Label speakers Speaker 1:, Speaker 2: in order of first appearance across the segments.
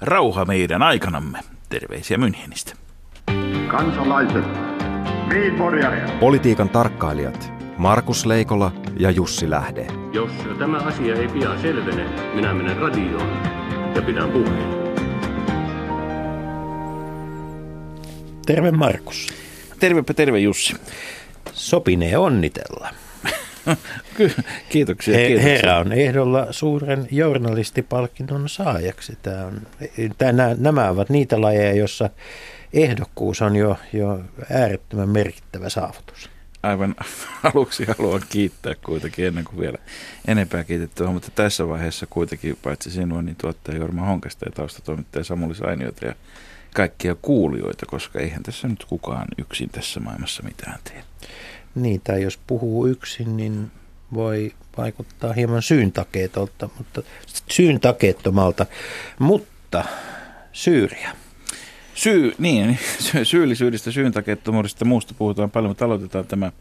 Speaker 1: Rauha meidän aikanamme. Terveisiä Münchenistä.
Speaker 2: Kansalaiset,
Speaker 3: Politiikan tarkkailijat Markus Leikola ja Jussi Lähde.
Speaker 4: Jos tämä asia ei pian selvene, minä menen radioon ja pidän puheen.
Speaker 5: Terve Markus.
Speaker 1: Tervepä terve Jussi.
Speaker 5: Sopinee onnitella.
Speaker 1: kiitoksia,
Speaker 5: He,
Speaker 1: kiitoksia.
Speaker 5: Herra on ehdolla suuren journalistipalkinnon saajaksi. Tämä on, tämä, nämä ovat niitä lajeja, joissa ehdokkuus on jo, jo äärettömän merkittävä saavutus.
Speaker 1: Aivan aluksi haluan kiittää kuitenkin ennen kuin vielä enempää kiitettyä, mutta tässä vaiheessa kuitenkin paitsi sinua, niin tuottaja Jorma Honkasta ja taustatoimittaja Samuli Sainiota ja kaikkia kuulijoita, koska eihän tässä nyt kukaan yksin tässä maailmassa mitään tee.
Speaker 5: Tai jos puhuu yksin, niin voi vaikuttaa hieman syyntakeetolta, mutta syyntakeettomalta. Mutta Syyria.
Speaker 1: Syy, niin, syyllisyydestä, syyntakeettomuudesta muusta puhutaan paljon, mutta aloitetaan tämä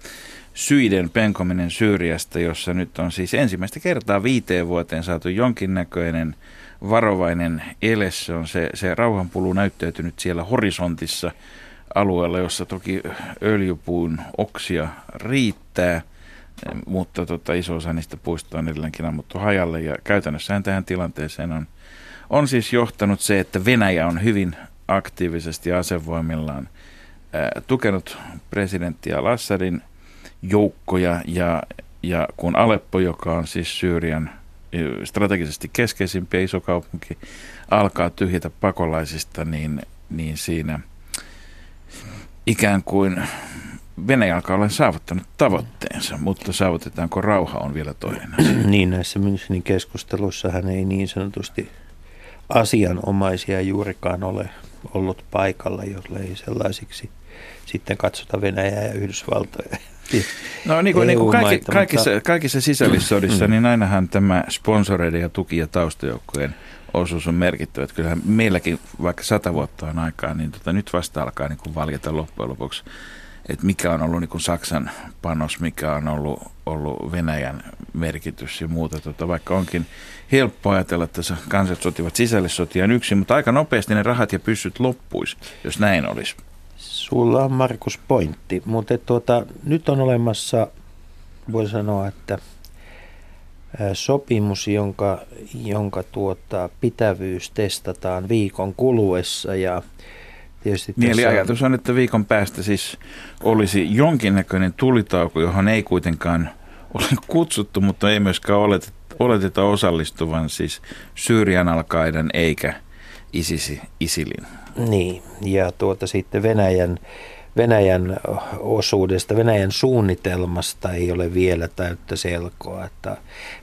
Speaker 1: syiden penkominen Syyriasta, jossa nyt on siis ensimmäistä kertaa viiteen vuoteen saatu jonkinnäköinen varovainen ele. Se on se, se rauhanpulu näyttäytynyt siellä horisontissa alueella, jossa toki öljypuun oksia riittää, mutta tota, iso osa niistä puista on edelleenkin ammuttu hajalle. Ja käytännössähän tähän tilanteeseen on, on siis johtanut se, että Venäjä on hyvin aktiivisesti asevoimillaan ää, tukenut presidentti al-Assadin joukkoja. Ja, ja kun Aleppo, joka on siis Syyrian strategisesti keskeisimpiä iso kaupunki, alkaa tyhjätä pakolaisista, niin, niin siinä ikään kuin Venäjä alkaa olla saavuttanut tavoitteensa, mutta saavutetaanko rauha on vielä toinen asia.
Speaker 5: Niin näissä Münchenin keskusteluissa hän ei niin sanotusti asianomaisia juurikaan ole ollut paikalla, jollei sellaisiksi sitten katsota Venäjää ja Yhdysvaltoja.
Speaker 1: No niin kuin, niin kuin kaikki, kaikissa, kaikissa sisällissodissa, niin ainahan tämä sponsoreiden ja tuki- ja taustajoukkojen osuus on merkittävä. Että kyllähän meilläkin, vaikka sata vuotta on aikaa, niin tota, nyt vasta alkaa niin kuin valjeta loppujen lopuksi, että mikä on ollut niin kuin Saksan panos, mikä on ollut, ollut Venäjän merkitys ja muuta. Tota, vaikka onkin helppo ajatella, että kansat sotivat sisällissotiaan yksin, mutta aika nopeasti ne rahat ja pyssyt loppuisi, jos näin olisi.
Speaker 5: Sulla on Markus pointti, mutta tuota, nyt on olemassa, voi sanoa, että sopimus, jonka, jonka tuota, pitävyys testataan viikon kuluessa ja
Speaker 1: Tietysti niin, eli ajatus on, että viikon päästä siis olisi jonkinnäköinen tulitauko, johon ei kuitenkaan ole kutsuttu, mutta ei myöskään oleteta, oleteta osallistuvan siis Syyrian alkaiden eikä ISISi, ISILin.
Speaker 5: Niin, ja tuota sitten Venäjän, Venäjän osuudesta, Venäjän suunnitelmasta ei ole vielä täyttä selkoa, että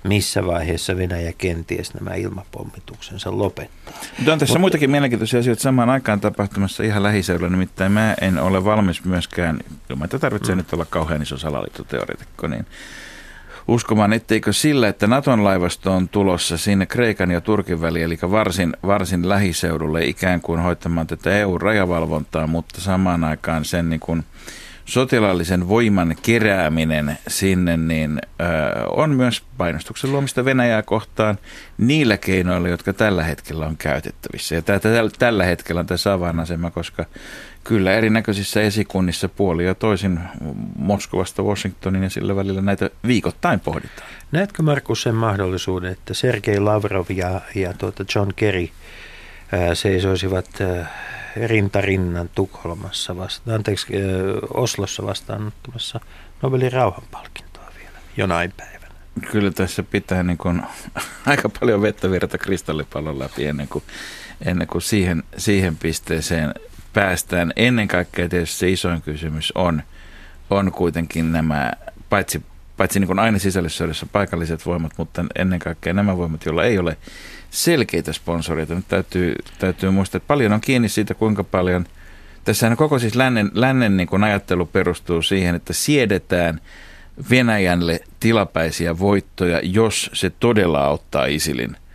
Speaker 5: missä vaiheessa Venäjä kenties nämä ilmapommituksensa lopettaa.
Speaker 1: Mutta on tässä Mut, muitakin mielenkiintoisia asioita samaan aikaan tapahtumassa ihan lähiseudulla, nimittäin mä en ole valmis myöskään, ilman että tarvitsee mm. nyt olla kauhean iso salaliittoteoreetikko, niin uskomaan, etteikö sillä, että Naton laivasto on tulossa sinne Kreikan ja Turkin väliin, eli varsin, varsin lähiseudulle ikään kuin hoitamaan tätä EU-rajavalvontaa, mutta samaan aikaan sen niin kuin sotilaallisen voiman kerääminen sinne, niin ö, on myös painostuksen luomista Venäjää kohtaan niillä keinoilla, jotka tällä hetkellä on käytettävissä. Ja tämä, tällä hetkellä on tässä avainasema, koska kyllä erinäköisissä esikunnissa puoli ja toisin Moskovasta Washingtonin ja sillä välillä näitä viikoittain pohditaan.
Speaker 5: Näetkö Markus sen mahdollisuuden, että Sergei Lavrov ja, ja tuota John Kerry ää, seisoisivat ää, rintarinnan Tukholmassa vasta, anteeksi, ää, Oslossa vastaanottamassa Nobelin rauhanpalkintoa vielä jonain päivänä?
Speaker 1: Kyllä tässä pitää niin kuin, aika paljon vettä virta kristallipallon läpi ennen kuin, ennen kuin siihen, siihen pisteeseen päästään. Ennen kaikkea tietysti se isoin kysymys on, on kuitenkin nämä, paitsi, paitsi niin kuin aina sisällissodissa paikalliset voimat, mutta ennen kaikkea nämä voimat, joilla ei ole selkeitä sponsoreita. Nyt täytyy, täytyy muistaa, että paljon on kiinni siitä, kuinka paljon, tässä koko siis lännen, lännen niin kuin ajattelu perustuu siihen, että siedetään Venäjälle tilapäisiä voittoja, jos se todella auttaa Isilin –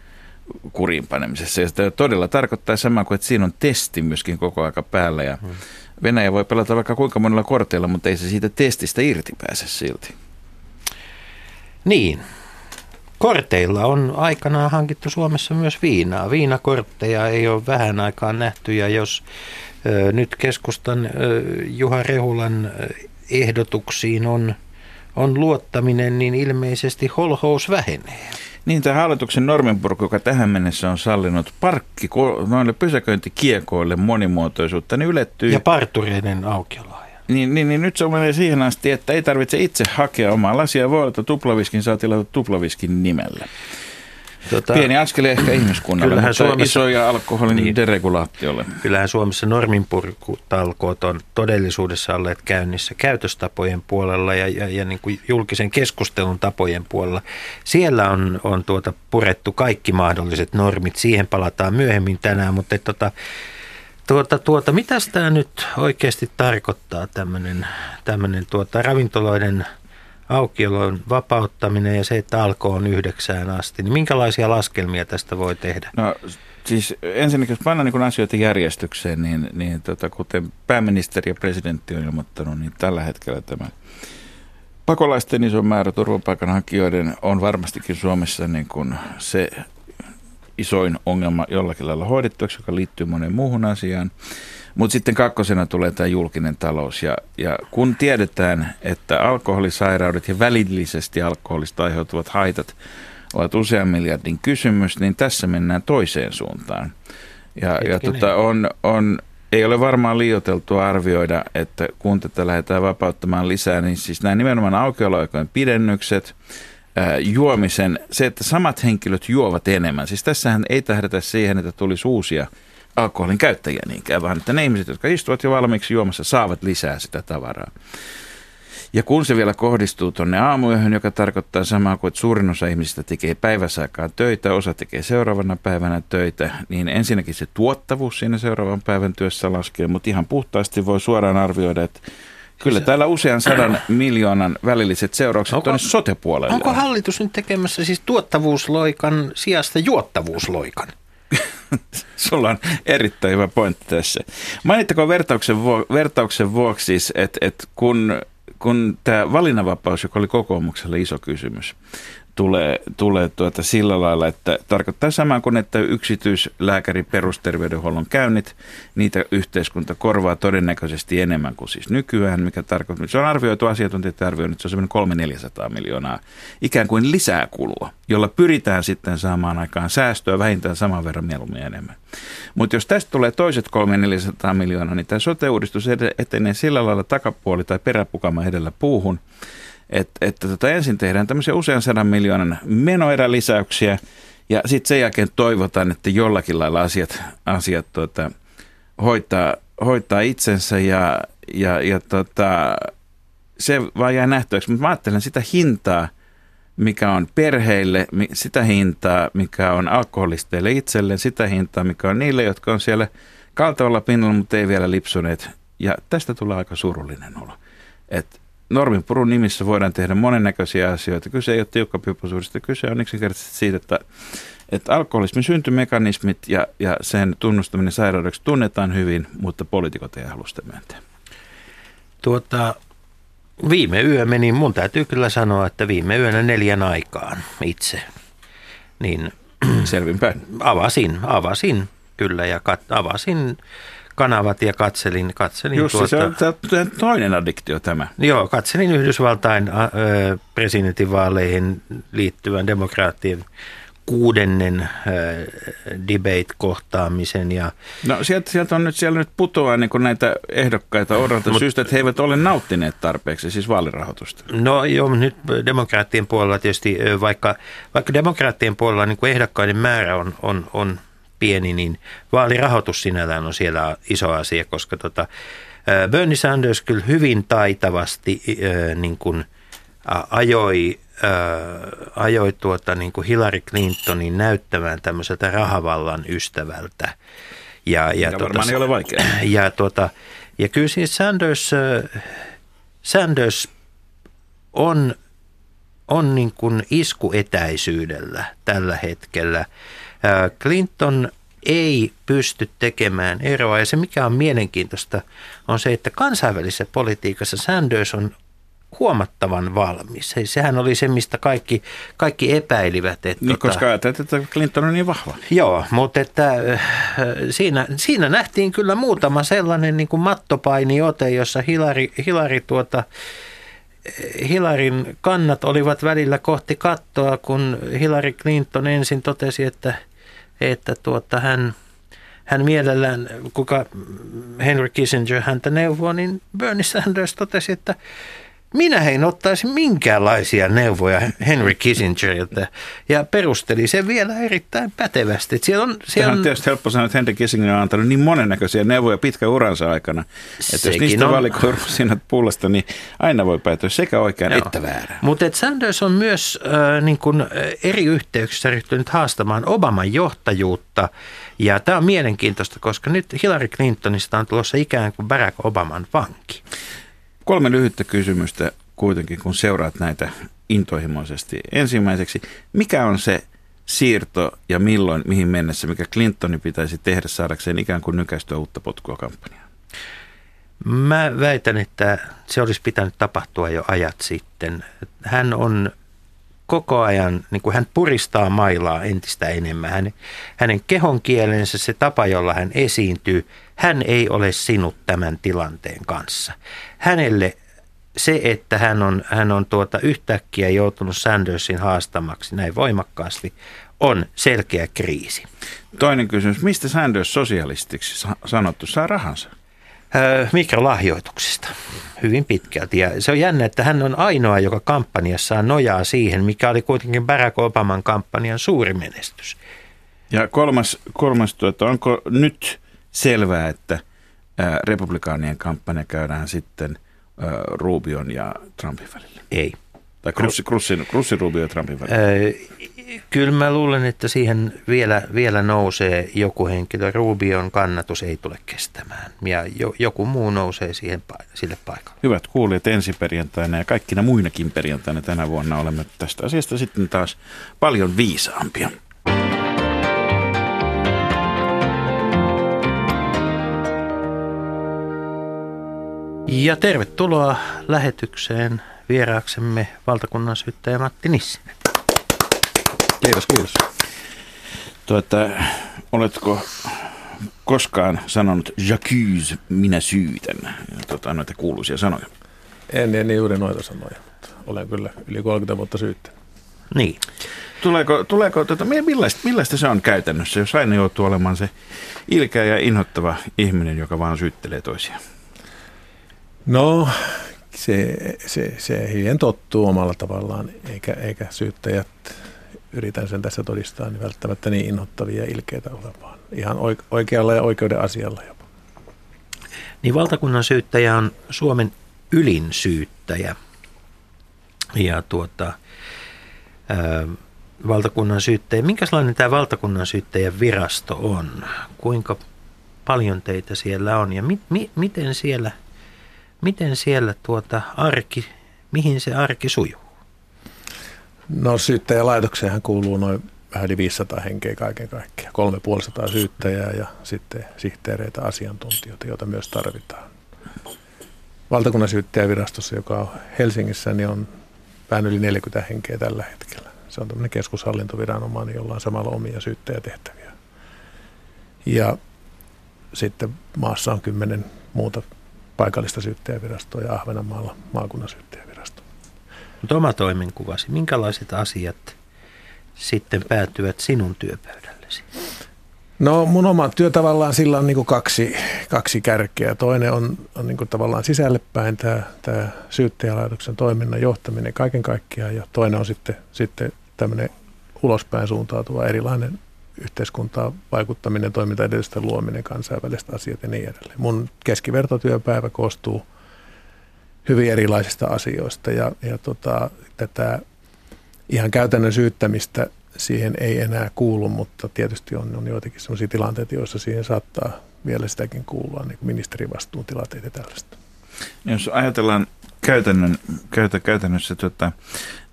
Speaker 1: kuriinpanemisessa. Ja sitä todella tarkoittaa sama kuin, että siinä on testi myöskin koko aika päällä. Ja Venäjä voi pelata vaikka kuinka monella korteilla, mutta ei se siitä testistä irti pääse silti.
Speaker 5: Niin. Korteilla on aikanaan hankittu Suomessa myös viinaa. Viinakortteja ei ole vähän aikaan nähty ja jos ö, nyt keskustan ö, Juha Rehulan ehdotuksiin on, on luottaminen, niin ilmeisesti holhous vähenee.
Speaker 1: Niin, tämä hallituksen norminpurku, joka tähän mennessä on sallinut parkki noille pysäköintikiekoille monimuotoisuutta, niin ylettyy...
Speaker 5: Ja partureiden aukioloa.
Speaker 1: Niin, niin, niin nyt se menee siihen asti, että ei tarvitse itse hakea omaa lasia. Voi olla, että tuplaviskin saa tilata tuplaviskin nimellä. Tota, Pieni askel ehkä ihmiskunnalle, mutta Suomessa, isoja alkoholin niin, deregulaatiolle.
Speaker 5: Kyllähän Suomessa norminpurkutalkoot on todellisuudessa olleet käynnissä käytöstapojen puolella ja, ja, ja niin kuin julkisen keskustelun tapojen puolella. Siellä on, on tuota purettu kaikki mahdolliset normit. Siihen palataan myöhemmin tänään, mutta et, tota, Tuota, tuota, mitä tämä nyt oikeasti tarkoittaa tämmöinen tuota, ravintoloiden aukiolon vapauttaminen ja se, että alko on yhdeksään asti, niin minkälaisia laskelmia tästä voi tehdä?
Speaker 1: No siis ensinnäkin, jos pannaan niin asioita järjestykseen, niin, niin tota, kuten pääministeri ja presidentti on ilmoittanut, niin tällä hetkellä tämä pakolaisten iso määrä turvapaikanhakijoiden on varmastikin Suomessa niin kuin se isoin ongelma jollakin lailla hoidettuaksi, joka liittyy moneen muuhun asiaan. Mutta sitten kakkosena tulee tämä julkinen talous. Ja, ja kun tiedetään, että alkoholisairaudet ja välillisesti alkoholista aiheutuvat haitat ovat usean miljardin kysymys, niin tässä mennään toiseen suuntaan. Ja, ja tota, on, on, ei ole varmaan liioteltua arvioida, että kun tätä lähdetään vapauttamaan lisää, niin siis nämä nimenomaan aukioloaikojen pidennykset – juomisen, se, että samat henkilöt juovat enemmän. Siis tässähän ei tähdätä siihen, että tulisi uusia alkoholin käyttäjiä niinkään, vaan että ne ihmiset, jotka istuvat jo valmiiksi juomassa, saavat lisää sitä tavaraa. Ja kun se vielä kohdistuu tuonne aamuyöhön, joka tarkoittaa samaa kuin, että suurin osa ihmisistä tekee päiväsaikaan töitä, osa tekee seuraavana päivänä töitä, niin ensinnäkin se tuottavuus siinä seuraavan päivän työssä laskee, mutta ihan puhtaasti voi suoraan arvioida, että Kyllä täällä usean sadan miljoonan välilliset seuraukset onko, tuonne sote-puolelle.
Speaker 5: Onko hallitus nyt tekemässä siis tuottavuusloikan sijasta juottavuusloikan?
Speaker 1: Sulla on erittäin hyvä pointti tässä. Mainittakoon vertauksen, vuo, vertauksen vuoksi siis, että, että kun, kun tämä valinnanvapaus, joka oli kokoomukselle iso kysymys, tulee, tulee tuota sillä lailla, että tarkoittaa samaa kuin, että yksityislääkäri perusterveydenhuollon käynnit, niitä yhteiskunta korvaa todennäköisesti enemmän kuin siis nykyään, mikä tarkoittaa, se on arvioitu, asiantuntijat arvioinut, se on semmoinen 300-400 miljoonaa ikään kuin lisää kulua, jolla pyritään sitten saamaan aikaan säästöä vähintään saman verran mieluummin enemmän. Mutta jos tästä tulee toiset 300-400 miljoonaa, niin tämä sote-uudistus etenee sillä lailla takapuoli tai peräpukama edellä puuhun, että, että tota ensin tehdään tämmöisiä usean sadan miljoonan menoerälisäyksiä ja sitten sen jälkeen toivotaan, että jollakin lailla asiat, asiat tota, hoitaa, hoitaa itsensä ja, ja, ja tota, se vaan jää nähtäväksi. Mutta mä ajattelen sitä hintaa, mikä on perheille, sitä hintaa, mikä on alkoholisteille itselleen, sitä hintaa, mikä on niille, jotka on siellä kaltavalla pinnalla, mutta ei vielä lipsuneet. Ja tästä tulee aika surullinen olo. Että normin purun nimissä voidaan tehdä monennäköisiä asioita. Kyse ei ole tiukkapipoisuudesta, kyse on yksinkertaisesti siitä, että, että alkoholismin syntymekanismit ja, ja sen tunnustaminen sairaudeksi tunnetaan hyvin, mutta poliitikot ei halua sitä myöntää.
Speaker 5: Tuota, viime yö meni, mun täytyy kyllä sanoa, että viime yönä neljän aikaan itse. Niin,
Speaker 1: Selvinpäin.
Speaker 5: Avasin, avasin kyllä ja kat, avasin kanavat ja katselin. katselin
Speaker 1: Jussi, tuota, se on toinen addiktio tämä.
Speaker 5: Joo, katselin Yhdysvaltain äh, presidentinvaaleihin liittyvän demokraattien kuudennen äh, debate-kohtaamisen. Ja,
Speaker 1: no sieltä, sieltä on nyt, siellä nyt putoaa niin kuin näitä ehdokkaita odolta syystä, että he eivät ole nauttineet tarpeeksi, siis vaalirahoitusta.
Speaker 5: No joo, nyt demokraattien puolella tietysti, vaikka, vaikka demokraattien puolella niin kuin ehdokkaiden määrä on, on, on pieni, niin vaalirahoitus sinällään on siellä iso asia, koska tota, Bernie Sanders kyllä hyvin taitavasti niin kuin, ajoi ajoi tuota, niin kuin Hillary Clintonin näyttämään tämmöiseltä rahavallan ystävältä.
Speaker 1: Ja, ja tuota, varmaan ei ole vaikea.
Speaker 5: Ja, tuota, ja kyllä siis Sanders, Sanders on, on niin kuin iskuetäisyydellä tällä hetkellä. Clinton ei pysty tekemään eroa. Ja se, mikä on mielenkiintoista, on se, että kansainvälisessä politiikassa Sanders on huomattavan valmis. Sehän oli se, mistä kaikki, kaikki epäilivät. Että
Speaker 1: Niin, koska ajattelet, että Clinton on niin vahva.
Speaker 5: Joo, mutta että äh, siinä, siinä nähtiin kyllä muutama sellainen niin kuin mattopainiote, jossa Hillary, Hillary tuota, Hillarin kannat olivat välillä kohti kattoa, kun Hillary Clinton ensin totesi, että, että tuota, hän, hän mielellään, kuka Henry Kissinger häntä neuvoo, niin Bernie Sanders totesi, että minä en ottaisi minkäänlaisia neuvoja Henry Kissingerilta ja perusteli sen vielä erittäin pätevästi. Siellä on, siellä
Speaker 1: on tietysti helppo sanoa, että Henry Kissinger on antanut niin monennäköisiä neuvoja pitkä uransa aikana, että jos niistä
Speaker 5: on.
Speaker 1: valikoi rusinat pullasta, niin aina voi päätyä sekä oikeaan että väärään.
Speaker 5: Mutta Sanders on myös äh, niin kun, äh, eri yhteyksissä ryhtynyt haastamaan Obaman johtajuutta. Ja tämä on mielenkiintoista, koska nyt Hillary Clintonista on tulossa ikään kuin Barack Obaman vanki.
Speaker 1: Kolme lyhyttä kysymystä kuitenkin, kun seuraat näitä intohimoisesti. Ensimmäiseksi, mikä on se siirto ja milloin, mihin mennessä, mikä Clintonin pitäisi tehdä saadakseen ikään kuin nykäistyä uutta potkua kampanjaan?
Speaker 5: Mä väitän, että se olisi pitänyt tapahtua jo ajat sitten. Hän on koko ajan, niin kuin hän puristaa mailaa entistä enemmän. Hän, hänen kehon kielensä, se tapa, jolla hän esiintyy, hän ei ole sinut tämän tilanteen kanssa. Hänelle se, että hän on, hän on tuota yhtäkkiä joutunut Sandersin haastamaksi näin voimakkaasti, on selkeä kriisi.
Speaker 1: Toinen kysymys, mistä Sanders sosialistiksi sa- sanottu saa rahansa?
Speaker 5: Öö, mikrolahjoituksista hyvin pitkälti. Ja se on jännä, että hän on ainoa, joka kampanjassaan nojaa siihen, mikä oli kuitenkin Barack Obaman kampanjan suuri menestys.
Speaker 1: Ja kolmas, kolmas tuota, onko nyt selvää, että ää, republikaanien kampanja käydään sitten ää, Rubion ja Trumpin välillä?
Speaker 5: Ei.
Speaker 1: Tai Krussi, Krussin, Krussin Rubio ja Trumpin välillä?
Speaker 5: Öö, kyllä mä luulen, että siihen vielä, vielä nousee joku henkilö. Rubion kannatus ei tule kestämään ja jo, joku muu nousee siihen, sille paikalle.
Speaker 1: Hyvät kuulijat, ensi perjantaina ja kaikkina muinakin perjantaina tänä vuonna olemme tästä asiasta sitten taas paljon viisaampia.
Speaker 5: Ja tervetuloa lähetykseen vieraaksemme valtakunnan syyttäjä Matti Nissinen.
Speaker 3: Kiitos, kiitos.
Speaker 1: Tuota, oletko koskaan sanonut j'accuse, minä syytän, tuota, noita kuuluisia sanoja?
Speaker 6: En, en juuri noita sanoja, mutta olen kyllä yli 30 vuotta syyttänyt.
Speaker 5: Niin.
Speaker 1: Tuleeko, tuleeko tuota, millaista, millaista se on käytännössä, jos aina joutuu olemaan se ilkeä ja inhottava ihminen, joka vaan syyttelee toisia?
Speaker 6: No, se, se, se hiljen tottuu omalla tavallaan, eikä, eikä syyttäjät, yritän sen tässä todistaa, niin välttämättä niin inhottavia ja ilkeitä ole, vaan ihan oik- oikealla ja oikeuden asialla jopa.
Speaker 5: Niin valtakunnan syyttäjä on Suomen ylin syyttäjä. Ja tuota, ää, valtakunnan syyttäjä, minkälainen tämä valtakunnan syyttäjän virasto on? Kuinka paljon teitä siellä on ja mi, mi, miten siellä, miten siellä tuota arki, mihin se arki sujuu?
Speaker 6: No syyttäjälaitokseenhan kuuluu noin vähän yli 500 henkeä kaiken kaikkiaan. 350 syyttäjää ja sitten sihteereitä asiantuntijoita, joita myös tarvitaan. Valtakunnan syyttäjävirastossa, joka on Helsingissä, niin on vähän yli 40 henkeä tällä hetkellä. Se on tämmöinen keskushallintoviranomainen, jolla on samalla omia syyttäjätehtäviä. Ja sitten maassa on kymmenen muuta paikallista syyttäjävirastoa ja Ahvenanmaalla maakunnan syyttäjävirasto.
Speaker 5: Mutta oma toimenkuvasi, minkälaiset asiat sitten päätyvät sinun työpöydällesi?
Speaker 6: No mun oma työ tavallaan sillä on niin kaksi, kaksi kärkeä. Toinen on, on niin tavallaan sisällepäin tämä, tämä syyttäjälaitoksen toiminnan johtaminen kaiken kaikkiaan ja toinen on sitten, sitten tämmöinen ulospäin suuntautuva erilainen yhteiskuntaa vaikuttaminen, toimintaedellytysten luominen, kansainväliset asiat ja niin edelleen. Mun keskivertotyöpäivä koostuu hyvin erilaisista asioista ja, ja tota, tätä ihan käytännön syyttämistä siihen ei enää kuulu, mutta tietysti on, on joitakin sellaisia tilanteita, joissa siihen saattaa vielä sitäkin kuulua, niin kuin ministerivastuun tilanteet ja tällaista.
Speaker 1: Jos ajatellaan käytännön, käytä, käytännössä, tota,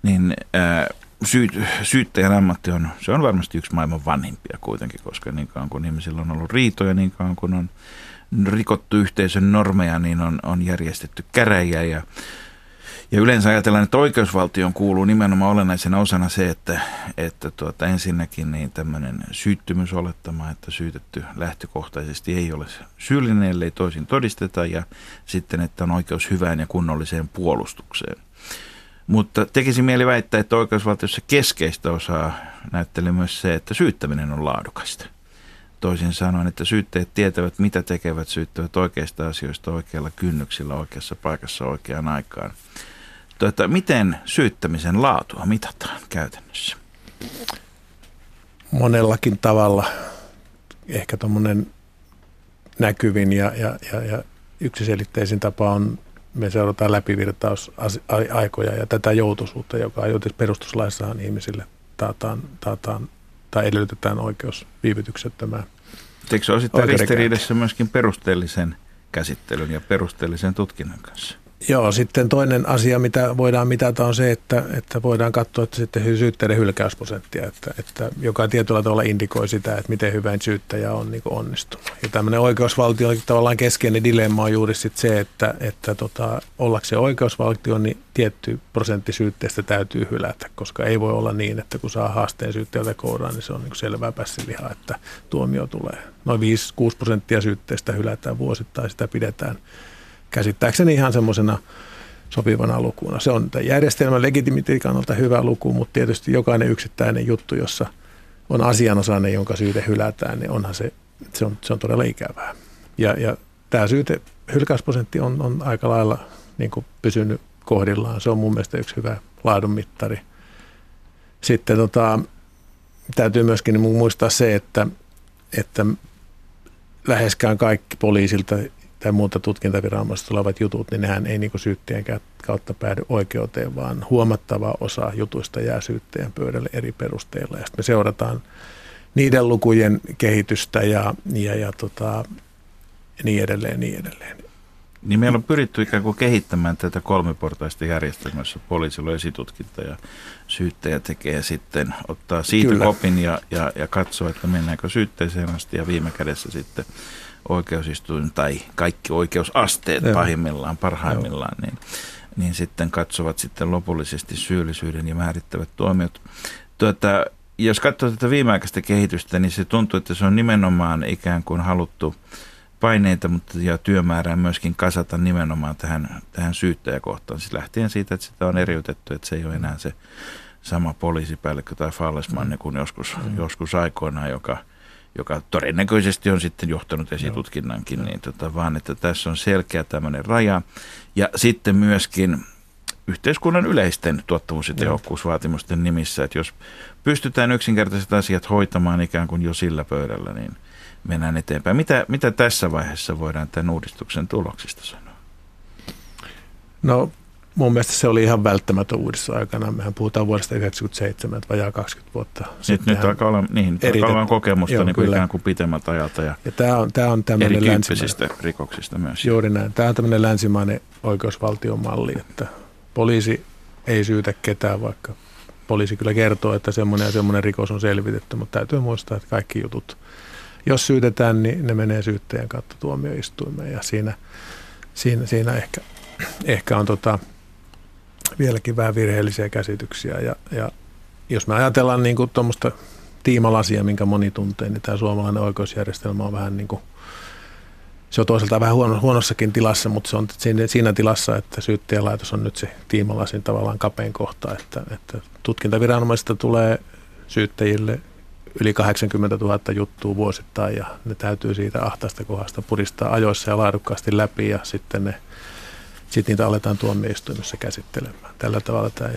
Speaker 1: niin ää, syyt, syyttäjän ammatti on, se on varmasti yksi maailman vanhimpia kuitenkin, koska niin kauan kun ihmisillä on ollut riitoja, niin kauan kun on rikottu yhteisön normeja, niin on, on järjestetty käräjiä ja Ja yleensä ajatellaan, että oikeusvaltioon kuuluu nimenomaan olennaisena osana se, että, että tuota, ensinnäkin niin tämmöinen syyttymysolettama, että syytetty lähtökohtaisesti ei ole syyllinen, ellei toisin todisteta, ja sitten, että on oikeus hyvään ja kunnolliseen puolustukseen. Mutta tekisi mieli väittää, että oikeusvaltiossa keskeistä osaa näyttelee myös se, että syyttäminen on laadukasta. Toisin sanoen, että syytteet tietävät, mitä tekevät, syyttävät oikeista asioista oikealla kynnyksillä, oikeassa paikassa, oikeaan aikaan. Tuota, miten syyttämisen laatua mitataan käytännössä?
Speaker 6: Monellakin tavalla. Ehkä tuommoinen näkyvin ja, ja, ja, ja yksiselitteisin tapa on, me seurataan läpivirtausaikoja ja tätä joutuisuutta, joka jo perustuslaissahan ihmisille taataan, taataan tai edellytetään oikeus viivytyksettömään.
Speaker 1: Eikö se osittain ristiriidassa myöskin perusteellisen käsittelyn ja perusteellisen tutkinnan kanssa?
Speaker 6: Joo, sitten toinen asia, mitä voidaan mitata on se, että, että voidaan katsoa että sitten syytteiden hylkäysprosenttia, että, että joka tietyllä tavalla indikoi sitä, että miten hyvä syyttäjä on niin onnistunut. Ja tämmöinen oikeusvaltio tavallaan keskeinen dilemma on juuri sit se, että, että tota, ollakseen oikeusvaltio, niin tietty prosentti syytteestä täytyy hylätä, koska ei voi olla niin, että kun saa haasteen syyttäjältä kouraan, niin se on niin selvää pässilihaa, että tuomio tulee. Noin 5-6 prosenttia syytteestä hylätään vuosittain, sitä pidetään käsittääkseni ihan semmoisena sopivana lukuna. Se on järjestelmän legitimiteetin kannalta hyvä luku, mutta tietysti jokainen yksittäinen juttu, jossa on asianosainen, jonka syyte hylätään, niin onhan se, se on, se on todella ikävää. Ja, ja tämä syyte, hylkäysprosentti on, on aika lailla niin kuin pysynyt kohdillaan. Se on mun mielestä yksi hyvä laadunmittari. Sitten tota, täytyy myöskin muistaa se, että, että läheskään kaikki poliisilta tai muuta tutkintaviranomaisesta tulevat jutut, niin nehän ei niin syyttäjän kautta päädy oikeuteen, vaan huomattava osa jutuista jää syyttäjän pöydälle eri perusteilla. Ja me seurataan niiden lukujen kehitystä ja, ja, ja tota, niin edelleen, niin edelleen.
Speaker 1: Niin meillä on pyritty ikään kuin kehittämään tätä kolmiportaista järjestelmää, jossa poliisilla on esitutkinta ja syyttäjä tekee sitten, ottaa siitä Kyllä. kopin ja, ja, ja katsoo, että mennäänkö syytteeseen asti ja viime kädessä sitten oikeusistuin tai kaikki oikeusasteet Joo. pahimmillaan, parhaimmillaan, niin, niin sitten katsovat sitten lopullisesti syyllisyyden ja määrittävät tuomiot. Tuota, jos katsoo tätä viimeaikaista kehitystä, niin se tuntuu, että se on nimenomaan ikään kuin haluttu paineita mutta, ja työmäärää myöskin kasata nimenomaan tähän, tähän syyttäjäkohtaan. Siis lähtien siitä, että sitä on eriytetty, että se ei ole enää se sama poliisipäällikkö tai Fallesmanne kuin joskus, mm. joskus aikoinaan, joka – joka todennäköisesti on sitten johtanut esitutkinnankin, niin tota, vaan että tässä on selkeä tämmöinen raja. Ja sitten myöskin yhteiskunnan yleisten tuottavuus- ja tehokkuusvaatimusten nimissä, että jos pystytään yksinkertaiset asiat hoitamaan ikään kuin jo sillä pöydällä, niin mennään eteenpäin. Mitä, mitä tässä vaiheessa voidaan tämän uudistuksen tuloksista sanoa?
Speaker 6: No mun mielestä se oli ihan välttämätön uudistus aikana. Mehän puhutaan vuodesta 1997, vajaa 20 vuotta
Speaker 1: nyt, nyt alkaa olla, niin, alkaa olla kokemusta Joo, niin kuin ikään kuin pitemmältä ajalta ja,
Speaker 6: ja tämä on, tämä on
Speaker 1: erityyppisistä rikoksista myös.
Speaker 6: Juuri näin. Tämä on tämmöinen länsimainen oikeusvaltion malli, että poliisi ei syytä ketään, vaikka poliisi kyllä kertoo, että semmoinen ja semmoinen rikos on selvitetty, mutta täytyy muistaa, että kaikki jutut, jos syytetään, niin ne menee syyttäjän kautta tuomioistuimeen ja siinä, siinä, siinä ehkä, ehkä on tota, vieläkin vähän virheellisiä käsityksiä. Ja, ja jos me ajatellaan niin tuommoista tiimalasia, minkä moni tuntee, niin tämä suomalainen oikeusjärjestelmä on vähän niin kuin, se on toisaalta vähän huono, huonossakin tilassa, mutta se on siinä, siinä tilassa, että syyttäjälaitos on nyt se tiimalasin tavallaan kapein kohta, että, että tutkintaviranomaisista tulee syyttäjille yli 80 000 juttua vuosittain ja ne täytyy siitä ahtaista kohdasta puristaa ajoissa ja laadukkaasti läpi ja sitten ne sitten niitä aletaan tuomioistuimessa käsittelemään. Tällä tavalla tämä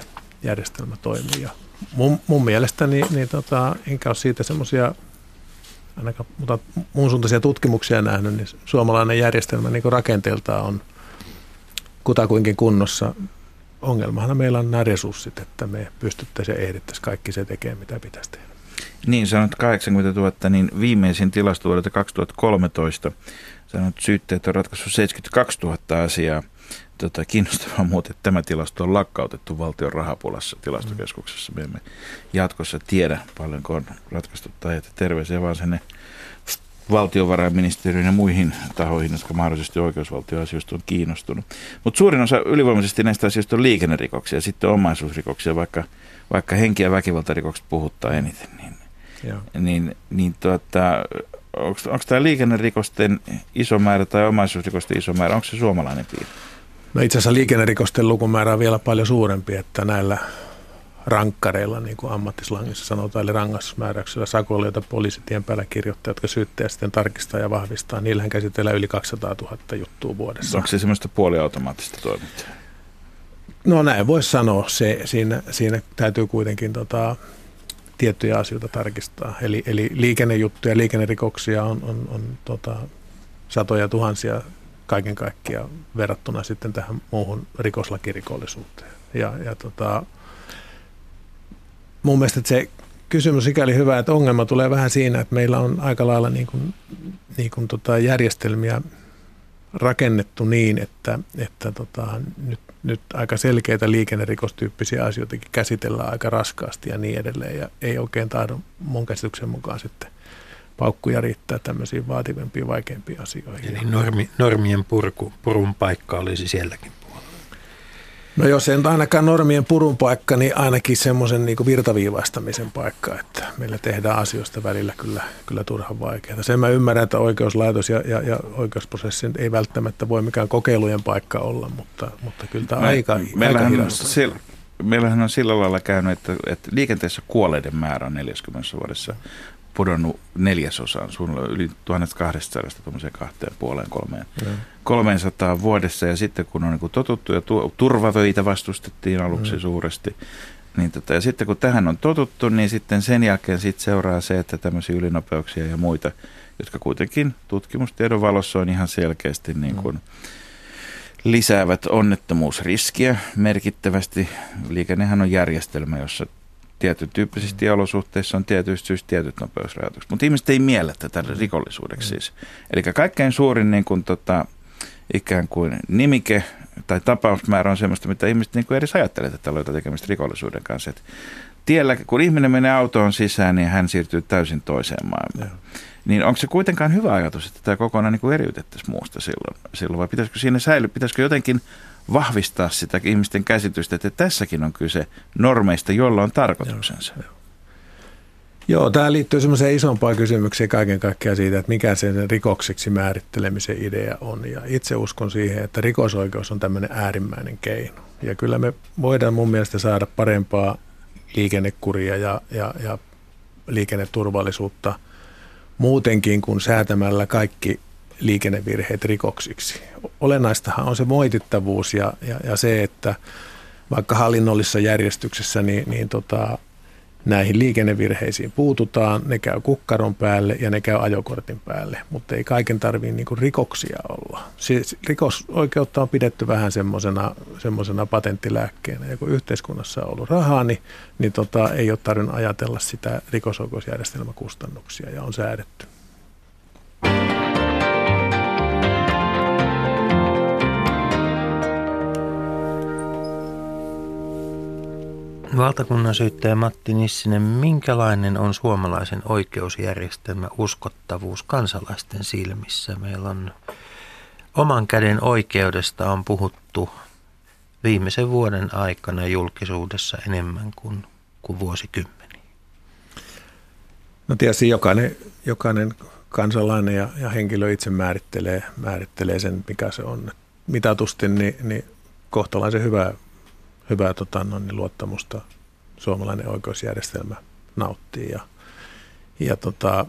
Speaker 6: järjestelmä toimii. Ja mun, mun mielestä niin, niin tota, enkä ole siitä semmoisia ainakaan mutta muun suuntaisia tutkimuksia nähnyt, niin suomalainen järjestelmä niin rakenteeltaan on kutakuinkin kunnossa. Ongelmahan meillä on nämä resurssit, että me pystyttäisiin ja ehdittäisiin kaikki se tekemään, mitä pitäisi tehdä.
Speaker 1: Niin, sanot 80 000, niin viimeisin tilasto vuodelta 2013 sanot, syytteet on ratkaissut 72 000 asiaa tota, kiinnostavaa muuten, että tämä tilasto on lakkautettu valtion rahapulassa tilastokeskuksessa. Me emme jatkossa tiedä, paljonko on ratkaistu tai että terveisiä vaan sinne valtiovarainministeriön ja muihin tahoihin, jotka mahdollisesti oikeusvaltioasioista on kiinnostunut. Mutta suurin osa ylivoimaisesti näistä asioista on liikennerikoksia ja sitten omaisuusrikoksia, vaikka, vaikka henki- ja väkivaltarikokset puhuttaa eniten. Niin,
Speaker 6: Joo.
Speaker 1: niin, niin tuota, onko tämä liikennerikosten iso määrä tai omaisuusrikosten iso määrä, onko se suomalainen piirre?
Speaker 6: No itse asiassa liikennerikosten lukumäärä on vielä paljon suurempi, että näillä rankkareilla, niin kuin ammattislangissa sanotaan, eli rangaistusmääräyksillä sakoilla, joita poliisi tien päällä kirjoittaa, jotka syyttäjä sitten tarkistaa ja vahvistaa, niillähän käsitellään yli 200 000 juttua vuodessa.
Speaker 1: Onko se semmoista puoliautomaattista toimintaa?
Speaker 6: No näin voisi sanoa. Se, siinä, siinä täytyy kuitenkin tota, tiettyjä asioita tarkistaa. Eli, eli liikennejuttuja, liikennerikoksia on, on, on tota, satoja tuhansia kaiken kaikkiaan verrattuna sitten tähän muuhun rikoslakirikollisuuteen. Ja, ja tota, mun mielestä se kysymys sikäli hyvä, että ongelma tulee vähän siinä, että meillä on aika lailla niin kuin, niin kuin tota järjestelmiä rakennettu niin, että, että tota, nyt, nyt aika selkeitä liikennerikostyyppisiä asioitakin käsitellään aika raskaasti ja niin edelleen. Ja ei oikein tahdo mun käsityksen mukaan sitten paukkuja riittää tämmöisiin vaativampiin, vaikeampiin asioihin.
Speaker 5: Eli normi, normien purku, purun paikka olisi sielläkin puolella.
Speaker 6: No jos ei ainakaan normien purun paikka, niin ainakin semmoisen niin virtaviivaistamisen paikka, että meillä tehdään asioista välillä kyllä, kyllä turhan vaikeaa. Sen mä ymmärrän, että oikeuslaitos ja, ja, ja oikeusprosessi ei välttämättä voi mikään kokeilujen paikka olla, mutta, mutta kyllä tämä aika, aika
Speaker 1: meillähän, on,
Speaker 6: hidasta.
Speaker 1: sillä, meillähän on sillä lailla käynyt, että, että liikenteessä kuolleiden määrä on 40 vuodessa pudonnut neljäsosaan, suunnilleen yli 1200 tuommoiseen kahteen puoleen kolmeen.
Speaker 6: Joo.
Speaker 1: 300 vuodessa ja sitten kun on niin kuin totuttu ja tu- turvavöitä vastustettiin aluksi
Speaker 6: Mm.
Speaker 1: mm. suuresti, niin tota, ja sitten kun tähän on totuttu, niin sitten sen jälkeen sit seuraa se, että tämmöisiä ylinopeuksia ja muita, jotka kuitenkin tutkimustiedon valossa on ihan selkeästi niin kuin lisäävät onnettomuusriskiä merkittävästi. Liikennehän on järjestelmä, jossa tietyn tyyppisesti olosuhteissa on tietyistä syistä tietyt nopeusrajoitukset. Mutta ihmiset ei miellä tätä rikollisuudeksi siis. Eli kaikkein suurin niin kuin, tota, ikään kuin nimike tai tapausmäärä on semmoista, mitä ihmiset niin kuin edes ajattelee, että tällä on jotain tekemistä rikollisuuden kanssa. Et tiellä, kun ihminen menee autoon sisään, niin hän siirtyy täysin toiseen maailmaan. Niin onko se kuitenkaan hyvä ajatus, että tämä kokonaan niin kuin eriytettäisiin muusta silloin, silloin vai pitäisikö siinä säily, pitäisikö jotenkin vahvistaa sitä ihmisten käsitystä, että tässäkin on kyse normeista, joilla on tarkoituksensa.
Speaker 6: Joo, tämä liittyy semmoiseen isompaan kysymykseen kaiken kaikkiaan siitä, että mikä sen rikokseksi määrittelemisen idea on. Ja itse uskon siihen, että rikosoikeus on tämmöinen äärimmäinen keino. Ja kyllä me voidaan mun mielestä saada parempaa liikennekuria ja, ja, ja liikenneturvallisuutta muutenkin kuin säätämällä kaikki liikennevirheet rikoksiksi. Olennaistahan on se moitittavuus ja, ja, ja se, että vaikka hallinnollisessa järjestyksessä niin, niin tota, näihin liikennevirheisiin puututaan, ne käy kukkaron päälle ja ne käy ajokortin päälle, mutta ei kaiken tarvitse niin rikoksia olla. Siis rikosoikeutta on pidetty vähän semmoisena, semmoisena patenttilääkkeenä, ja kun yhteiskunnassa on ollut rahaa, niin, niin tota, ei ole tarvinnut ajatella sitä rikosoikeusjärjestelmäkustannuksia ja on säädetty.
Speaker 5: Valtakunnan syyttäjä Matti Nissinen, minkälainen on suomalaisen oikeusjärjestelmä uskottavuus kansalaisten silmissä? Meillä on oman käden oikeudesta on puhuttu viimeisen vuoden aikana julkisuudessa enemmän kuin, kuin vuosikymmeniä.
Speaker 6: No tietysti jokainen, jokainen kansalainen ja, ja henkilö itse määrittelee, määrittelee sen, mikä se on. Mitatusti niin, niin kohtalaisen hyvää, hyvää tota, no, niin luottamusta suomalainen oikeusjärjestelmä nauttii. Ja, ja tota,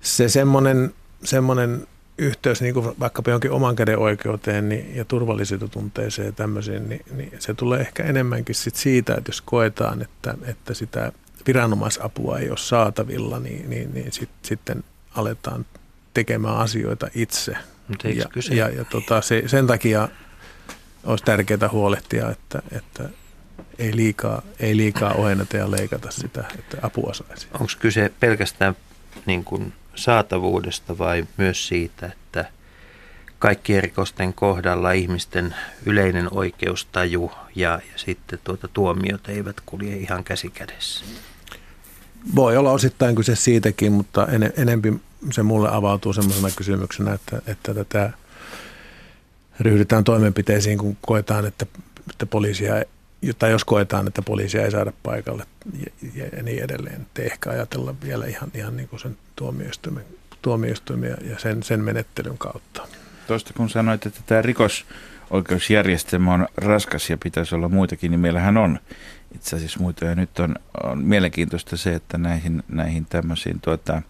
Speaker 6: se semmoinen, semmoinen yhteys niin kuin vaikkapa jonkin oman käden oikeuteen niin, ja turvallisuudentunteeseen ja tämmöisiin, niin, niin se tulee ehkä enemmänkin sit siitä, että jos koetaan, että, että sitä viranomaisapua ei ole saatavilla, niin, niin, niin sit, sitten aletaan tekemään asioita itse.
Speaker 5: Mutta eikö
Speaker 6: Ja,
Speaker 5: kyse,
Speaker 6: ja, ja tota, se, sen takia olisi tärkeää huolehtia, että, että ei liikaa, ei liikaa ohenneta ja leikata sitä, että apua saisi.
Speaker 5: onko kyse pelkästään niin kuin saatavuudesta vai myös siitä, että kaikkien rikosten kohdalla ihmisten yleinen oikeustaju ja, ja sitten tuota tuomiot eivät kulje ihan käsi kädessä?
Speaker 6: Voi olla osittain kyse siitäkin, mutta en, enempi se mulle avautuu semmoisena kysymyksenä, että, että tätä ryhdytään toimenpiteisiin, kun koetaan, että, että poliisia, tai jos koetaan, että poliisia ei saada paikalle ja, ja niin edelleen. Että ehkä ajatella vielä ihan, ihan niin kuin sen tuomioistuimen, tuomioistuimen ja sen, sen menettelyn kautta.
Speaker 1: Tuosta kun sanoit, että tämä rikosoikeusjärjestelmä on raskas ja pitäisi olla muitakin, niin meillähän on itse asiassa muita. Ja nyt on, on mielenkiintoista se, että näihin, näihin tämmöisiin tuota,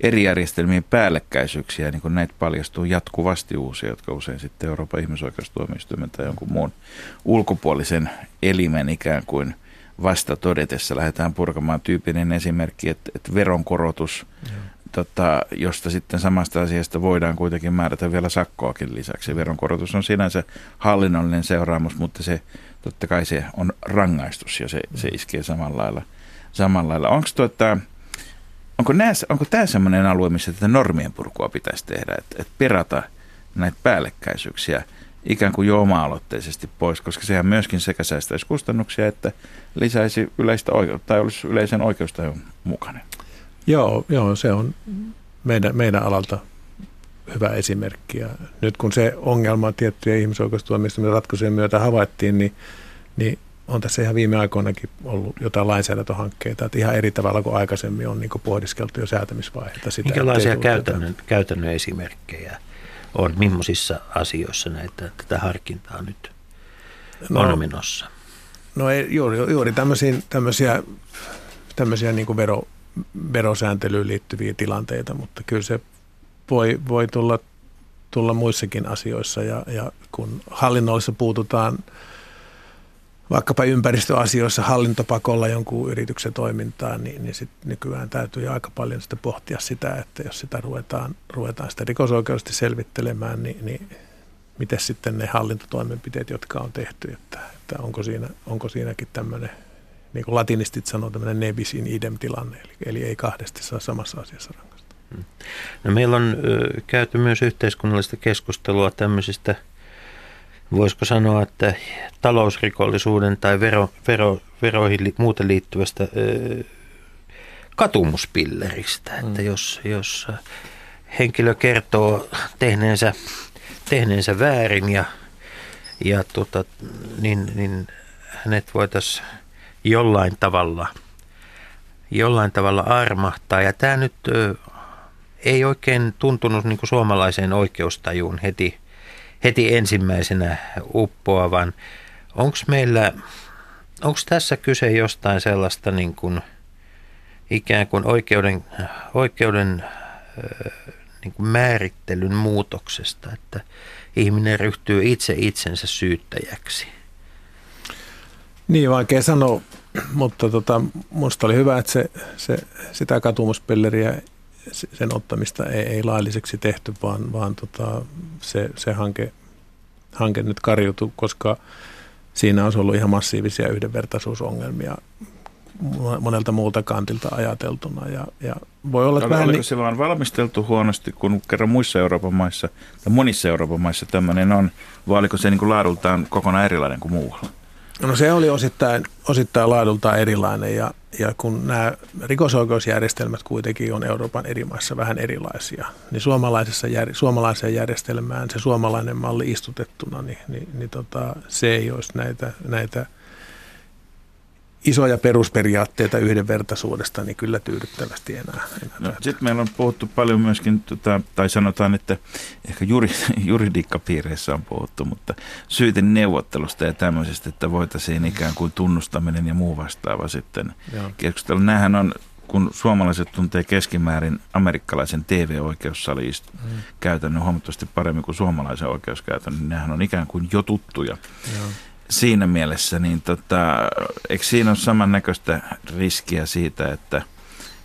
Speaker 1: eri järjestelmien päällekkäisyyksiä, niin kun näitä paljastuu jatkuvasti uusia, jotka usein sitten Euroopan ihmisoikeustuomioistuimen tai jonkun muun ulkopuolisen elimen ikään kuin vasta todetessa lähdetään purkamaan tyypillinen esimerkki, että, että veronkorotus, tota, josta sitten samasta asiasta voidaan kuitenkin määrätä vielä sakkoakin lisäksi. Veronkorotus on sinänsä hallinnollinen seuraamus, mutta se totta kai se on rangaistus ja se, se iskee samalla lailla. Samalla lailla. Onko tuota, Onko, nää, onko tämä sellainen alue, missä tätä normien purkua pitäisi tehdä, että, että perata näitä päällekkäisyyksiä ikään kuin jo oma-aloitteisesti pois, koska sehän myöskin sekä säästäisi kustannuksia että lisäisi yleistä oikeutta tai olisi yleisen oikeustajun mukainen.
Speaker 6: Joo, joo se on meidän, meidän alalta hyvä esimerkki. Ja nyt kun se ongelma tiettyjä ihmisoikeustuomioistuimien ratkaisujen myötä havaittiin, niin, niin on tässä ihan viime aikoinakin ollut jotain lainsäädäntöhankkeita, että ihan eri tavalla kuin aikaisemmin on niin pohdiskeltu jo säätämisvaiheita.
Speaker 5: Sitä, Minkälaisia käytännön, käytännön esimerkkejä on, millaisissa asioissa näitä, tätä harkintaa nyt no, on menossa?
Speaker 6: No ei, juuri, juuri tämmöisiä, tämmöisiä, tämmöisiä niin vero, verosääntelyyn liittyviä tilanteita, mutta kyllä se voi, voi tulla, tulla muissakin asioissa ja, ja kun hallinnollissa puututaan – vaikkapa ympäristöasioissa hallintopakolla jonkun yrityksen toimintaan, niin, niin sit nykyään täytyy aika paljon sitä pohtia sitä, että jos sitä ruvetaan, ruvetaan sitä rikosoikeudellisesti selvittelemään, niin, niin miten sitten ne hallintotoimenpiteet, jotka on tehty, että, että onko, siinä, onko siinäkin tämmöinen, niin kuin latinistit sanoo, tämmöinen nebis in idem tilanne, eli, eli ei kahdesti saa samassa asiassa rangaista. Hmm.
Speaker 5: No meillä on ö, käyty myös yhteiskunnallista keskustelua tämmöisistä – voisiko sanoa, että talousrikollisuuden tai vero, vero, veroihin li, muuten liittyvästä ö, katumuspilleristä. Mm. Että jos, jos henkilö kertoo tehneensä, tehneensä väärin ja, ja tota, niin, niin hänet voitaisiin jollain tavalla, jollain tavalla armahtaa. Ja tämä nyt ö, ei oikein tuntunut niin kuin suomalaiseen oikeustajuun heti – heti ensimmäisenä uppoavan. Onko meillä, onko tässä kyse jostain sellaista niin kuin, ikään kuin oikeuden, oikeuden niin kuin määrittelyn muutoksesta, että ihminen ryhtyy itse itsensä syyttäjäksi?
Speaker 6: Niin, vaikea sanoa, mutta tota, minusta oli hyvä, että se, se, sitä katumuspelleriä sen ottamista ei, ei lailliseksi tehty, vaan, vaan tota, se, se hanke, hanke nyt karjutui, koska siinä on ollut ihan massiivisia yhdenvertaisuusongelmia monelta muulta kantilta ajateltuna. Ja, ja voi olla,
Speaker 1: että vähän oliko niin... se vaan valmisteltu huonosti, kun kerran muissa Euroopan maissa, tai monissa Euroopan maissa tämmöinen on, vai oliko se niin kuin laadultaan kokonaan erilainen kuin muualla?
Speaker 6: No se oli osittain, osittain laadultaan erilainen ja, ja kun nämä rikosoikeusjärjestelmät kuitenkin on Euroopan eri maissa vähän erilaisia, niin suomalaisessa jär, suomalaiseen järjestelmään se suomalainen malli istutettuna, niin, niin, niin tota, se ei olisi näitä, näitä – isoja perusperiaatteita yhdenvertaisuudesta, niin kyllä tyydyttävästi enää. enää
Speaker 1: no, Sitten meillä on puhuttu paljon myöskin, tota, tai sanotaan, että ehkä juri, juridiikkapiireissä on puhuttu, mutta syyten neuvottelusta ja tämmöisestä, että voitaisiin ikään kuin tunnustaminen ja muu vastaava sitten keskustella. Nämähän on kun suomalaiset tuntee keskimäärin amerikkalaisen TV-oikeussali mm. käytännön huomattavasti paremmin kuin suomalaisen oikeuskäytännön, niin nehän on ikään kuin jo tuttuja. Joo siinä mielessä, niin tota, eikö siinä ole samannäköistä riskiä siitä, että,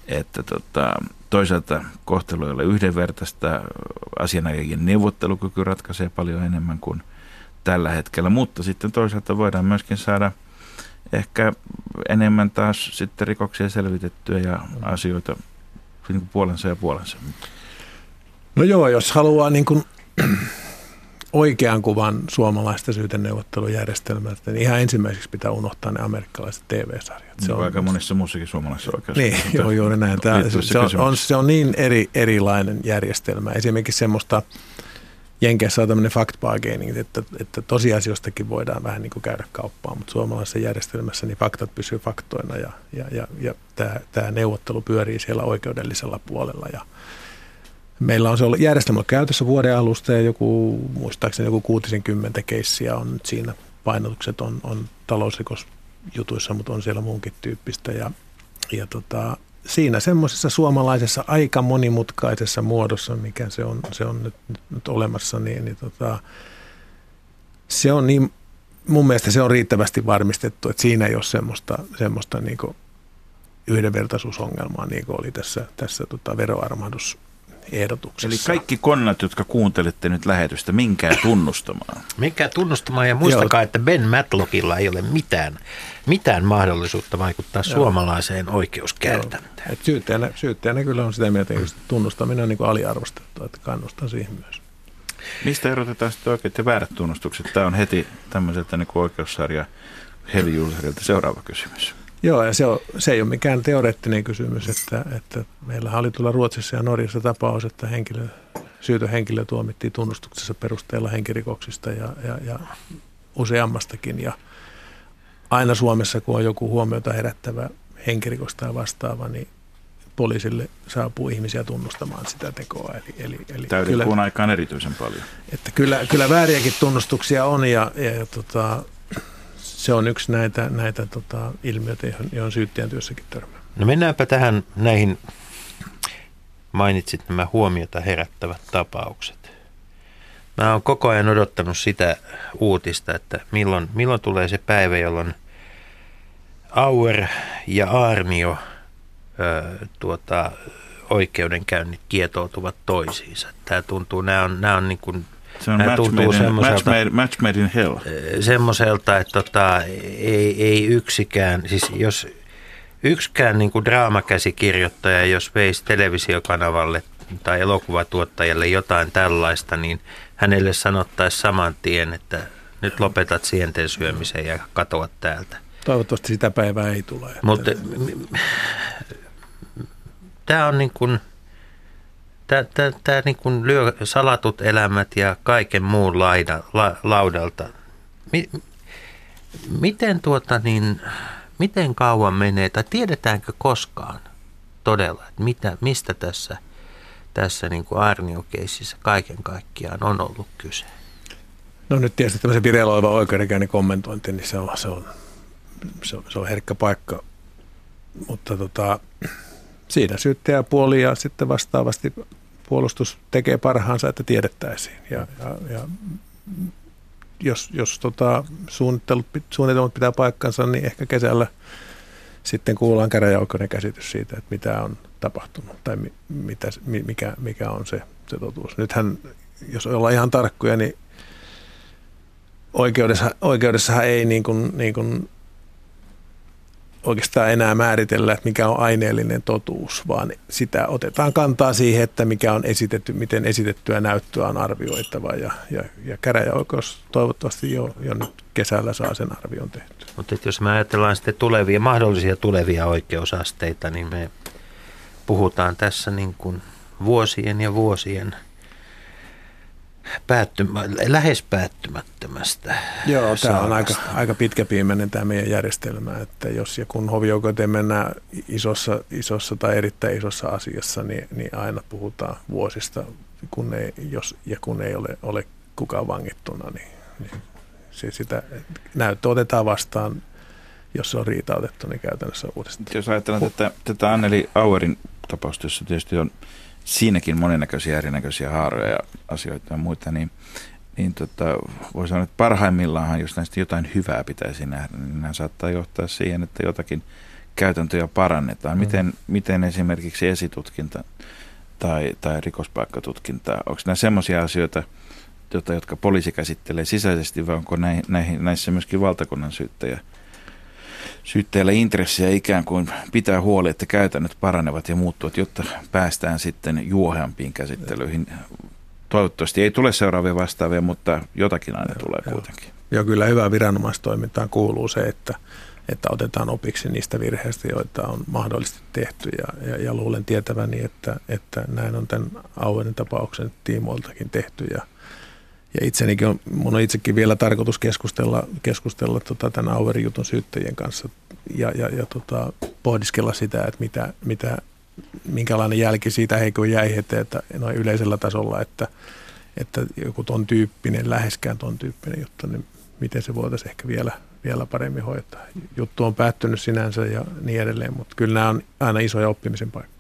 Speaker 1: että tota, toisaalta kohtelu ei ole yhdenvertaista, asianajajien neuvottelukyky ratkaisee paljon enemmän kuin tällä hetkellä, mutta sitten toisaalta voidaan myöskin saada ehkä enemmän taas sitten rikoksia selvitettyä ja asioita niin puolensa ja puolensa.
Speaker 6: No joo, jos haluaa niin kuin oikean kuvan suomalaista syyteneuvottelujärjestelmästä, niin ihan ensimmäiseksi pitää unohtaa ne amerikkalaiset TV-sarjat.
Speaker 1: Se on aika monissa muussakin suomalaisissa oikeus.
Speaker 6: Niin, joo, juuri näin. Tämä, se, on, on, se on niin eri, erilainen järjestelmä. Esimerkiksi semmoista, Jenkeissä on tämmöinen fact bargaining, että, että tosiasioistakin voidaan vähän niin kuin käydä kauppaa, mutta suomalaisessa järjestelmässä niin faktat pysyvät faktoina ja, ja, ja, ja tämä, tämä neuvottelu pyörii siellä oikeudellisella puolella ja Meillä on se ollut järjestelmä käytössä vuoden alusta ja joku, muistaakseni joku 60 keissiä on nyt siinä. Painotukset on, on talousrikosjutuissa, mutta on siellä muunkin tyyppistä. Ja, ja tota, siinä semmoisessa suomalaisessa aika monimutkaisessa muodossa, mikä se on, se on nyt, nyt, nyt olemassa, niin, niin tota, se on niin, mun mielestä se on riittävästi varmistettu, että siinä ei ole semmoista, semmoista niin yhdenvertaisuusongelmaa, niin kuin oli tässä, tässä tota veroarmahdus ehdotuksessa.
Speaker 1: Eli kaikki konnat, jotka kuuntelette nyt lähetystä, minkää tunnustamaan.
Speaker 5: Minkää tunnustamaan ja muistakaa, Joo. että Ben Matlockilla ei ole mitään, mitään mahdollisuutta vaikuttaa Joo. suomalaiseen oikeuskäytäntöön.
Speaker 6: Syyttäjänä, syyttäjänä kyllä on sitä mieltä, että tunnustaminen on niin kuin aliarvostettu, että kannustan siihen myös.
Speaker 1: Mistä erotetaan sitten oikeat ja väärät tunnustukset? Tämä on heti tämmöiseltä niin oikeussarja heavy seuraava kysymys.
Speaker 6: Joo, ja se, on, se ei ole mikään teoreettinen kysymys, että, että meillä oli tuolla Ruotsissa ja Norjassa tapaus, että henkilö, syytön henkilö tuomittiin tunnustuksessa perusteella henkirikoksista ja, ja, ja useammastakin. Ja aina Suomessa, kun on joku huomiota herättävä henkirikos tai vastaava, niin poliisille saapuu ihmisiä tunnustamaan sitä tekoa. Eli, eli, eli
Speaker 1: Täyden kyllä, kuun aikaan erityisen paljon.
Speaker 6: Että kyllä, kyllä vääriäkin tunnustuksia on ja, ja, ja tota, se on yksi näitä, näitä tota, ilmiöitä, johon, johon syyttäjän työssäkin törmää.
Speaker 5: No mennäänpä tähän näihin, mainitsit nämä huomiota herättävät tapaukset. Mä oon koko ajan odottanut sitä uutista, että milloin, milloin tulee se päivä, jolloin Auer ja Armio ö, tuota, oikeudenkäynnit kietoutuvat toisiinsa. Tämä tuntuu, nämä on, nämä on niin kuin
Speaker 1: se on match made, in, match, made, match made in hell.
Speaker 5: Semmoiselta, että tota, ei, ei yksikään, siis jos yksikään niin kuin draamakäsikirjoittaja, jos veisi televisiokanavalle tai elokuvatuottajalle jotain tällaista, niin hänelle sanottaisiin saman tien, että nyt lopetat sienten syömisen ja katoat täältä.
Speaker 6: Toivottavasti sitä päivää ei tule.
Speaker 5: Mutta tämä on niin kuin – tämä niin kuin lyö salatut elämät ja kaiken muun laida, la, laudalta. Mi, miten, tuota niin, miten kauan menee, tai tiedetäänkö koskaan todella, että mitä, mistä tässä, tässä niin kuin Arnio-keississä kaiken kaikkiaan on ollut kyse?
Speaker 6: No nyt tietysti tämmöisen vireillä oleva oikeudenkäynnin kommentointi, niin se on, se on, se on, se on herkkä paikka. Mutta tota, siinä syyttäjäpuoli ja sitten vastaavasti puolustus tekee parhaansa, että tiedettäisiin. Ja, ja, ja jos, jos tota, suunnitelmat, suunnitelmat pitää paikkansa, niin ehkä kesällä sitten kuullaan käräjäoikeuden käsitys siitä, että mitä on tapahtunut tai mitä, mikä, mikä on se, se totuus. Nythän, jos ollaan ihan tarkkoja, niin oikeudessa, oikeudessahan ei niin kuin, niin kuin oikeastaan enää määritellä, että mikä on aineellinen totuus, vaan sitä otetaan kantaa siihen, että mikä on esitetty, miten esitettyä näyttöä on arvioitava. Ja, ja, ja käräjäoikeus toivottavasti jo, jo nyt kesällä saa sen arvion tehty.
Speaker 5: Mutta jos me ajatellaan sitten tulevia, mahdollisia tulevia oikeusasteita, niin me puhutaan tässä niin kuin vuosien ja vuosien päättymä, lähes päättymättömästä
Speaker 6: Joo, tämä on aika, aika pitkäpiimäinen tämä meidän järjestelmä, että jos ja kun hovioikeuteen mennään isossa, isossa tai erittäin isossa asiassa, niin, niin aina puhutaan vuosista, kun ei, jos, ja kun ei ole, ole kukaan vangittuna, niin, niin se sitä näyttö otetaan vastaan, jos se on riitautettu, niin käytännössä uudestaan.
Speaker 1: Jos ajatellaan tätä, tätä Anneli Auerin tapausta, jossa tietysti on siinäkin monennäköisiä erinäköisiä haaroja ja asioita ja muita, niin, niin tota, voi sanoa, että parhaimmillaan, jos näistä jotain hyvää pitäisi nähdä, niin nämä saattaa johtaa siihen, että jotakin käytäntöjä parannetaan. Mm. Miten, miten esimerkiksi esitutkinta tai, tai rikospaikkatutkinta, onko nämä semmoisia asioita, joita, jotka poliisi käsittelee sisäisesti, vai onko näihin, näissä myöskin valtakunnan syyttäjä syytteellä intressiä ikään kuin pitää huoli, että käytännöt paranevat ja muuttuvat, jotta päästään sitten juoheampiin käsittelyihin. toivottavasti ei tule seuraavia vastaavia, mutta jotakin aina tulee kuitenkin.
Speaker 6: Joo, kyllä hyvää viranomaistoimintaan kuuluu se, että, että otetaan opiksi niistä virheistä, joita on mahdollisesti tehty. Ja, ja, ja luulen tietäväni, että, että näin on tämän Auenin tapauksen tiimoiltakin tehty. Ja, ja itsenikin on, mun on itsekin vielä tarkoitus keskustella, keskustella tota tämän Auerin jutun syyttäjien kanssa ja, ja, ja tota, pohdiskella sitä, että mitä, mitä, minkälainen jälki siitä heikko jäi että noin yleisellä tasolla, että, että joku ton tyyppinen, läheskään ton tyyppinen juttu, niin miten se voitaisiin ehkä vielä, vielä paremmin hoitaa. Juttu on päättynyt sinänsä ja niin edelleen, mutta kyllä nämä on aina isoja oppimisen paikkoja.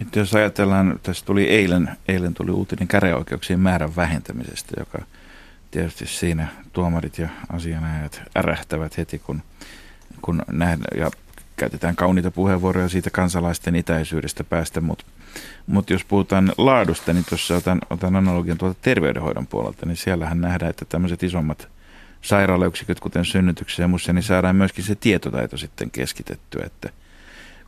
Speaker 1: Nyt jos ajatellaan, tässä tuli eilen, eilen tuli uutinen käreoikeuksien määrän vähentämisestä, joka tietysti siinä tuomarit ja asianajat ärähtävät heti, kun, kun nähdään, ja käytetään kauniita puheenvuoroja siitä kansalaisten itäisyydestä päästä, mutta mutta jos puhutaan laadusta, niin tuossa otan, otan analogian tuolta terveydenhoidon puolelta, niin siellähän nähdään, että tämmöiset isommat sairaalayksiköt, kuten synnytyksiä ja muissa, niin saadaan myöskin se tietotaito sitten keskitettyä, että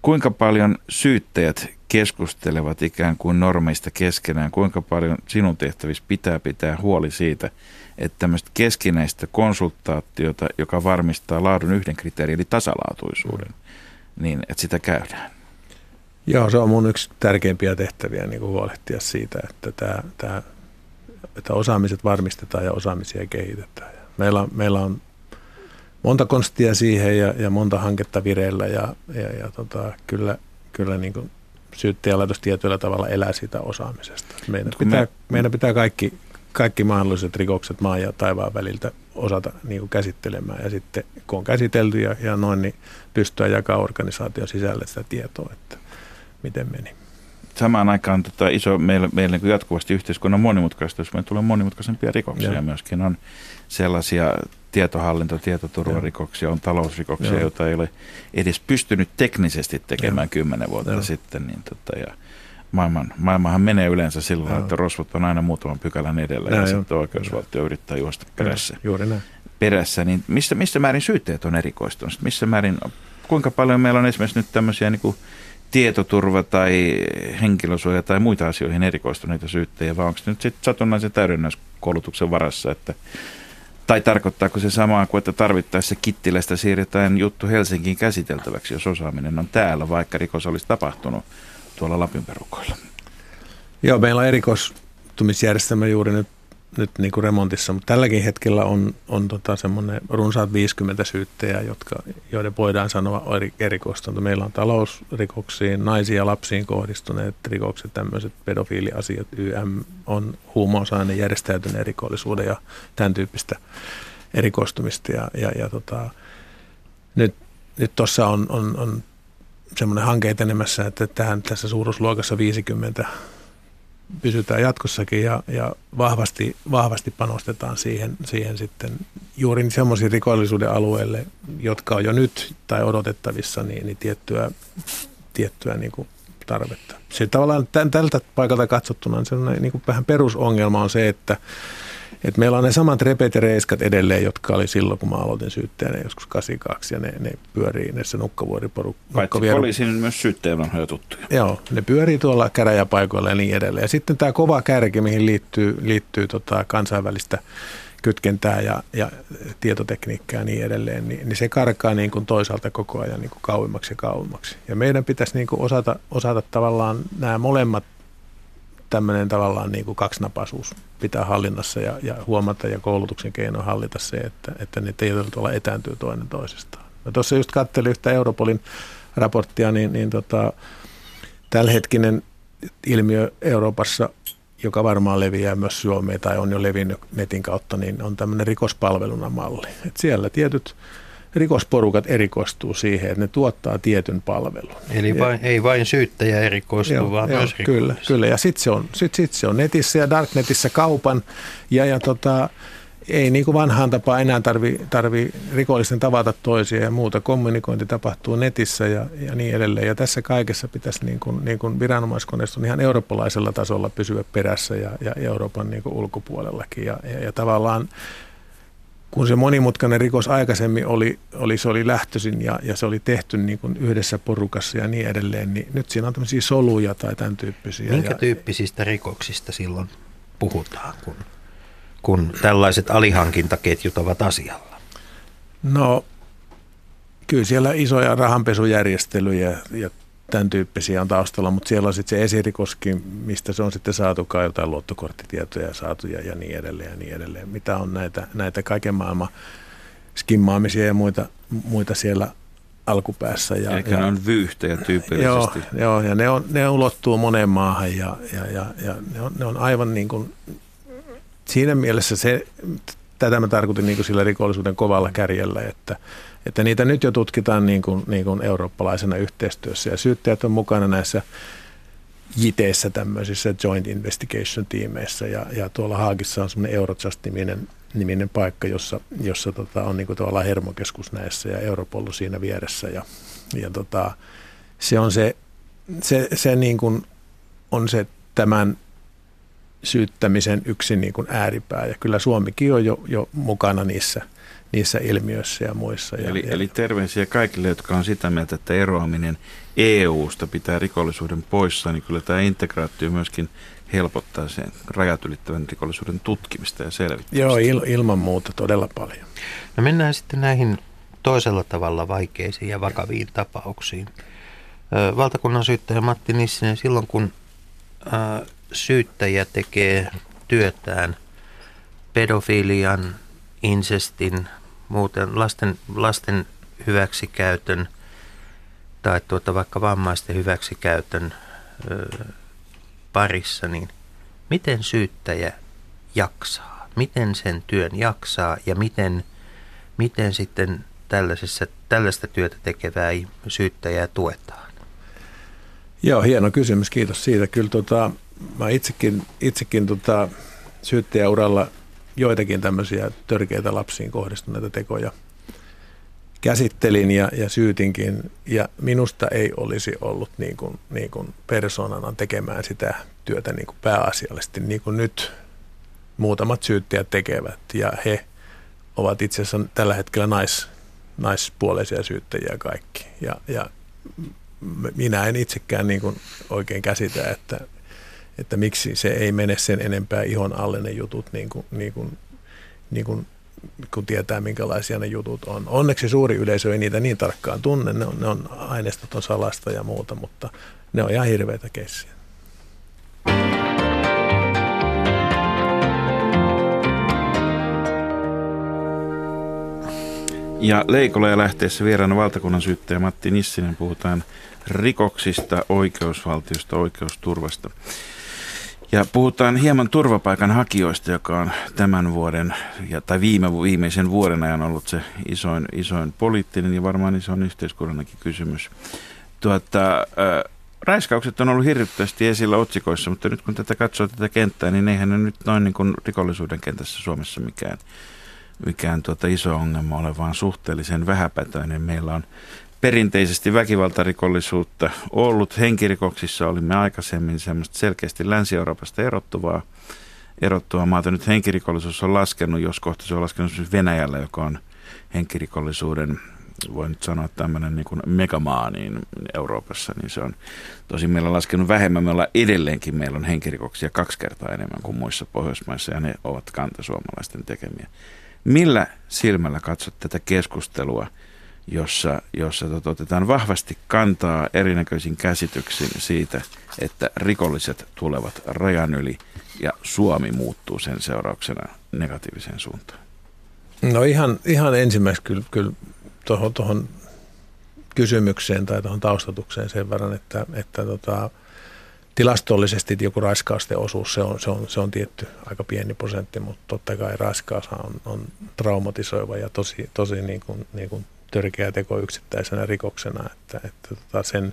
Speaker 1: kuinka paljon syyttäjät keskustelevat ikään kuin normeista keskenään, kuinka paljon sinun tehtävissä pitää pitää huoli siitä, että tämmöistä keskinäistä konsultaatiota, joka varmistaa laadun yhden kriteerin, eli tasalaatuisuuden, niin että sitä käydään.
Speaker 6: Joo, se on mun yksi tärkeimpiä tehtäviä niin kuin huolehtia siitä, että, tämä, tämä, että osaamiset varmistetaan ja osaamisia kehitetään. Meillä, meillä on monta konstia siihen ja, ja monta hanketta vireillä ja, ja, ja tota, kyllä, kyllä niin kuin syyttäjälaitos tietyllä tavalla elää siitä osaamisesta. Meidän pitää, me... meidän pitää kaikki, kaikki mahdolliset rikokset maan ja taivaan väliltä osata niin kuin käsittelemään ja sitten kun on käsitelty ja, ja noin, niin pystyä jakaa organisaation sisälle sitä tietoa, että miten meni.
Speaker 1: Samaan aikaan tota, iso, meillä, meillä niin jatkuvasti yhteiskunnan monimutkaistus, meillä tulee monimutkaisempia rikoksia ja. myöskin on sellaisia tietohallinto- tietoturvarikoksia, on talousrikoksia, Joo. joita ei ole edes pystynyt teknisesti tekemään Joo. kymmenen vuotta Joo. sitten. Niin tota, ja maailman, maailmahan menee yleensä sillä että rosvot on aina muutaman pykälän edellä ja, ja sitten oikeusvaltio yrittää juosta perässä.
Speaker 6: Juuri näin.
Speaker 1: perässä niin missä, missä määrin syytteet on erikoistunut? Missä määrin, kuinka paljon meillä on esimerkiksi nyt tämmöisiä niin kuin tietoturva tai henkilösuoja tai muita asioihin erikoistuneita syyttäjiä, vai onko nyt sitten satunnaisen täydennäiskoulutuksen varassa, että tai tarkoittaako se samaa kuin, että tarvittaessa Kittilästä siirretään juttu Helsinkiin käsiteltäväksi, jos osaaminen on täällä, vaikka rikos olisi tapahtunut tuolla Lapin perukoilla?
Speaker 6: Joo, meillä on erikoistumisjärjestelmä juuri nyt nyt niin kuin remontissa, mutta tälläkin hetkellä on, on tota semmoinen runsaat 50 syyttäjää, jotka, joiden voidaan sanoa erikoistunut. Meillä on talousrikoksiin, naisiin ja lapsiin kohdistuneet rikokset, tämmöiset pedofiiliasiat, YM on huumausaine, järjestäytyneen rikollisuuden ja tämän tyyppistä erikoistumista. Ja, ja, ja tota, nyt nyt tuossa on, on, on semmoinen hanke etenemässä, että tähän tässä suuruusluokassa 50 pysytään jatkossakin ja, ja vahvasti, vahvasti panostetaan siihen, siihen sitten juuri semmoisiin rikollisuuden alueille, jotka on jo nyt tai odotettavissa, niin, niin tiettyä, tiettyä niin kuin tarvetta. Se tavallaan tältä paikalta katsottuna niin sellainen niin kuin vähän perusongelma on se, että et meillä on ne samat repet ja reiskat edelleen, jotka oli silloin, kun mä aloitin syyttäjänä joskus 82, ja ne, ne pyörii näissä nukkavuoriporukka.
Speaker 1: Paitsi poliisin myös syyttäjän vanhoja tuttuja.
Speaker 6: Joo, ne pyörii tuolla käräjäpaikoilla ja niin edelleen. Ja sitten tämä kova kärki, mihin liittyy, liittyy tota kansainvälistä kytkentää ja, ja tietotekniikkaa ja niin edelleen, niin, niin se karkaa niin kuin toisaalta koko ajan niin kuin kauemmaksi ja kauemmaksi. Ja meidän pitäisi niin kuin osata, osata tavallaan nämä molemmat tämmöinen tavallaan niin kuin kaksinapaisuus pitää hallinnassa ja, ja huomata ja koulutuksen keino hallita se, että, että ne tietyllä tavalla etääntyy toinen toisestaan. Mä tuossa just katselin yhtä Europolin raporttia, niin, niin tota, tällähetkinen ilmiö Euroopassa, joka varmaan leviää myös Suomeen tai on jo levinnyt netin kautta, niin on tämmöinen rikospalveluna malli. Et siellä tietyt rikosporukat erikoistuu siihen, että ne tuottaa tietyn palvelun.
Speaker 5: Eli vain, ei vain syyttäjä erikoistuu, joo, vaan joo, myös
Speaker 6: Kyllä, kyllä. ja sitten se, on, sit, sit se on netissä ja darknetissä kaupan, ja, ja tota, ei niin kuin vanhaan tapaan enää tarvi, tarvi rikollisten tavata toisia ja muuta. Kommunikointi tapahtuu netissä ja, ja niin edelleen. Ja tässä kaikessa pitäisi niin kuin, niin kuin viranomaiskoneiston ihan eurooppalaisella tasolla pysyä perässä ja, ja Euroopan niin kuin ulkopuolellakin. Ja, ja, ja tavallaan kun se monimutkainen rikos aikaisemmin oli, oli se oli lähtöisin ja, ja se oli tehty niin kuin yhdessä porukassa ja niin edelleen, niin nyt siinä on tämmöisiä soluja tai tämän tyyppisiä.
Speaker 5: Minkä tyyppisistä rikoksista silloin puhutaan, kun, kun tällaiset alihankintaketjut ovat asialla?
Speaker 6: No kyllä siellä isoja rahanpesujärjestelyjä ja tämän tyyppisiä on taustalla, mutta siellä on sitten se esirikoskin, mistä se on sitten saatukaan jotain luottokorttitietoja saatu ja, ja niin edelleen ja niin edelleen. Mitä on näitä, näitä kaiken maailman skimmaamisia ja muita, muita siellä alkupäässä. Ja,
Speaker 1: Eli
Speaker 6: ja,
Speaker 1: ne on vyyhtejä tyypillisesti.
Speaker 6: Joo, joo ja ne, on, ne ulottuu moneen maahan ja, ja, ja, ja ne, on, ne on aivan niin kuin, siinä mielessä se, tätä mä tarkoitin niin kuin sillä rikollisuuden kovalla kärjellä, että, että niitä nyt jo tutkitaan niin kuin, niin kuin eurooppalaisena yhteistyössä. Ja syyttäjät on mukana näissä JITeissä tämmöisissä Joint Investigation-tiimeissä ja, ja tuolla Haagissa on semmoinen Eurojust-niminen niminen paikka, jossa, jossa tota, on niin kuin tavallaan hermokeskus näissä ja Europol siinä vieressä. Ja, ja tota, se on se, se, se niin kuin on se tämän syyttämisen yksi niin kuin ääripää ja kyllä Suomikin on jo, jo mukana niissä, niissä ilmiöissä ja muissa. Ja,
Speaker 1: Eli,
Speaker 6: ja,
Speaker 1: eli terveisiä kaikille, jotka on sitä mieltä, että eroaminen EU-sta pitää rikollisuuden poissa, niin kyllä tämä integraatio myöskin helpottaa sen rajat ylittävän rikollisuuden tutkimista ja selvittämistä.
Speaker 6: Joo, il, ilman muuta todella paljon.
Speaker 5: No mennään sitten näihin toisella tavalla vaikeisiin ja vakaviin tapauksiin. Valtakunnan syyttäjä Matti Nissinen, silloin kun syyttäjä tekee työtään pedofilian, insestin, muuten lasten, lasten hyväksikäytön tai tuota vaikka vammaisten hyväksikäytön parissa, niin miten syyttäjä jaksaa? Miten sen työn jaksaa ja miten, miten sitten tällaisessa, tällaista työtä tekevää syyttäjää tuetaan?
Speaker 6: Joo, hieno kysymys. Kiitos siitä. Kyllä tota, mä itsekin, itsekin tota, syyttäjäuralla joitakin tämmöisiä törkeitä lapsiin kohdistuneita tekoja käsittelin ja, ja syytinkin. Ja minusta ei olisi ollut niin kuin, niin kuin persoonana tekemään sitä työtä niin kuin pääasiallisesti, niin kuin nyt muutamat syyttäjät tekevät. Ja he ovat itse asiassa tällä hetkellä nais, naispuoleisia syyttäjiä kaikki. Ja, ja minä en itsekään niin kuin oikein käsitä, että, että miksi se ei mene sen enempää ihon alle ne jutut, niin kuin, niin kuin, niin kuin, kun tietää minkälaisia ne jutut on. Onneksi suuri yleisö ei niitä niin tarkkaan tunne, ne on, ne on aineistot on salasta ja muuta, mutta ne on ihan hirveitä keissiä.
Speaker 1: Ja Leikola ja lähteessä vieraana valtakunnan syyttäjä Matti Nissinen puhutaan rikoksista, oikeusvaltiosta, oikeusturvasta. Ja puhutaan hieman turvapaikanhakijoista, joka on tämän vuoden ja, tai viime, viimeisen vuoden ajan ollut se isoin, isoin poliittinen ja varmaan isoin yhteiskunnankin kysymys. Tuota, äh, raiskaukset on ollut hirvittävästi esillä otsikoissa, mutta nyt kun tätä katsoo tätä kenttää, niin eihän ne nyt noin niin kuin rikollisuuden kentässä Suomessa mikään, mikään tuota iso ongelma ole, vaan suhteellisen vähäpätöinen. Meillä on perinteisesti väkivaltarikollisuutta ollut. Henkirikoksissa olimme aikaisemmin semmoista selkeästi Länsi-Euroopasta erottuvaa, erottuvaa maata. Nyt henkirikollisuus on laskenut, jos kohta se on laskenut Venäjällä, joka on henkirikollisuuden, voi nyt sanoa tämmöinen niin kuin megamaa niin Euroopassa, niin se on tosi meillä laskenut vähemmän. Me ollaan edelleenkin, meillä on henkirikoksia kaksi kertaa enemmän kuin muissa Pohjoismaissa ja ne ovat kantasuomalaisten tekemiä. Millä silmällä katsot tätä keskustelua – jossa, jossa tota, otetaan vahvasti kantaa erinäköisiin käsityksiin siitä, että rikolliset tulevat rajan yli ja Suomi muuttuu sen seurauksena negatiiviseen suuntaan?
Speaker 6: No ihan, ihan ensimmäiseksi kyllä, kyllä tuohon, tuohon kysymykseen tai tuohon taustatukseen sen verran, että, että tota, tilastollisesti joku raiskausten osuus, se on, se, on, se on tietty aika pieni prosentti, mutta totta kai raiskaus on, on traumatisoiva ja tosi, tosi niin kuin, niin kuin törkeä teko yksittäisenä rikoksena, että, että tota sen,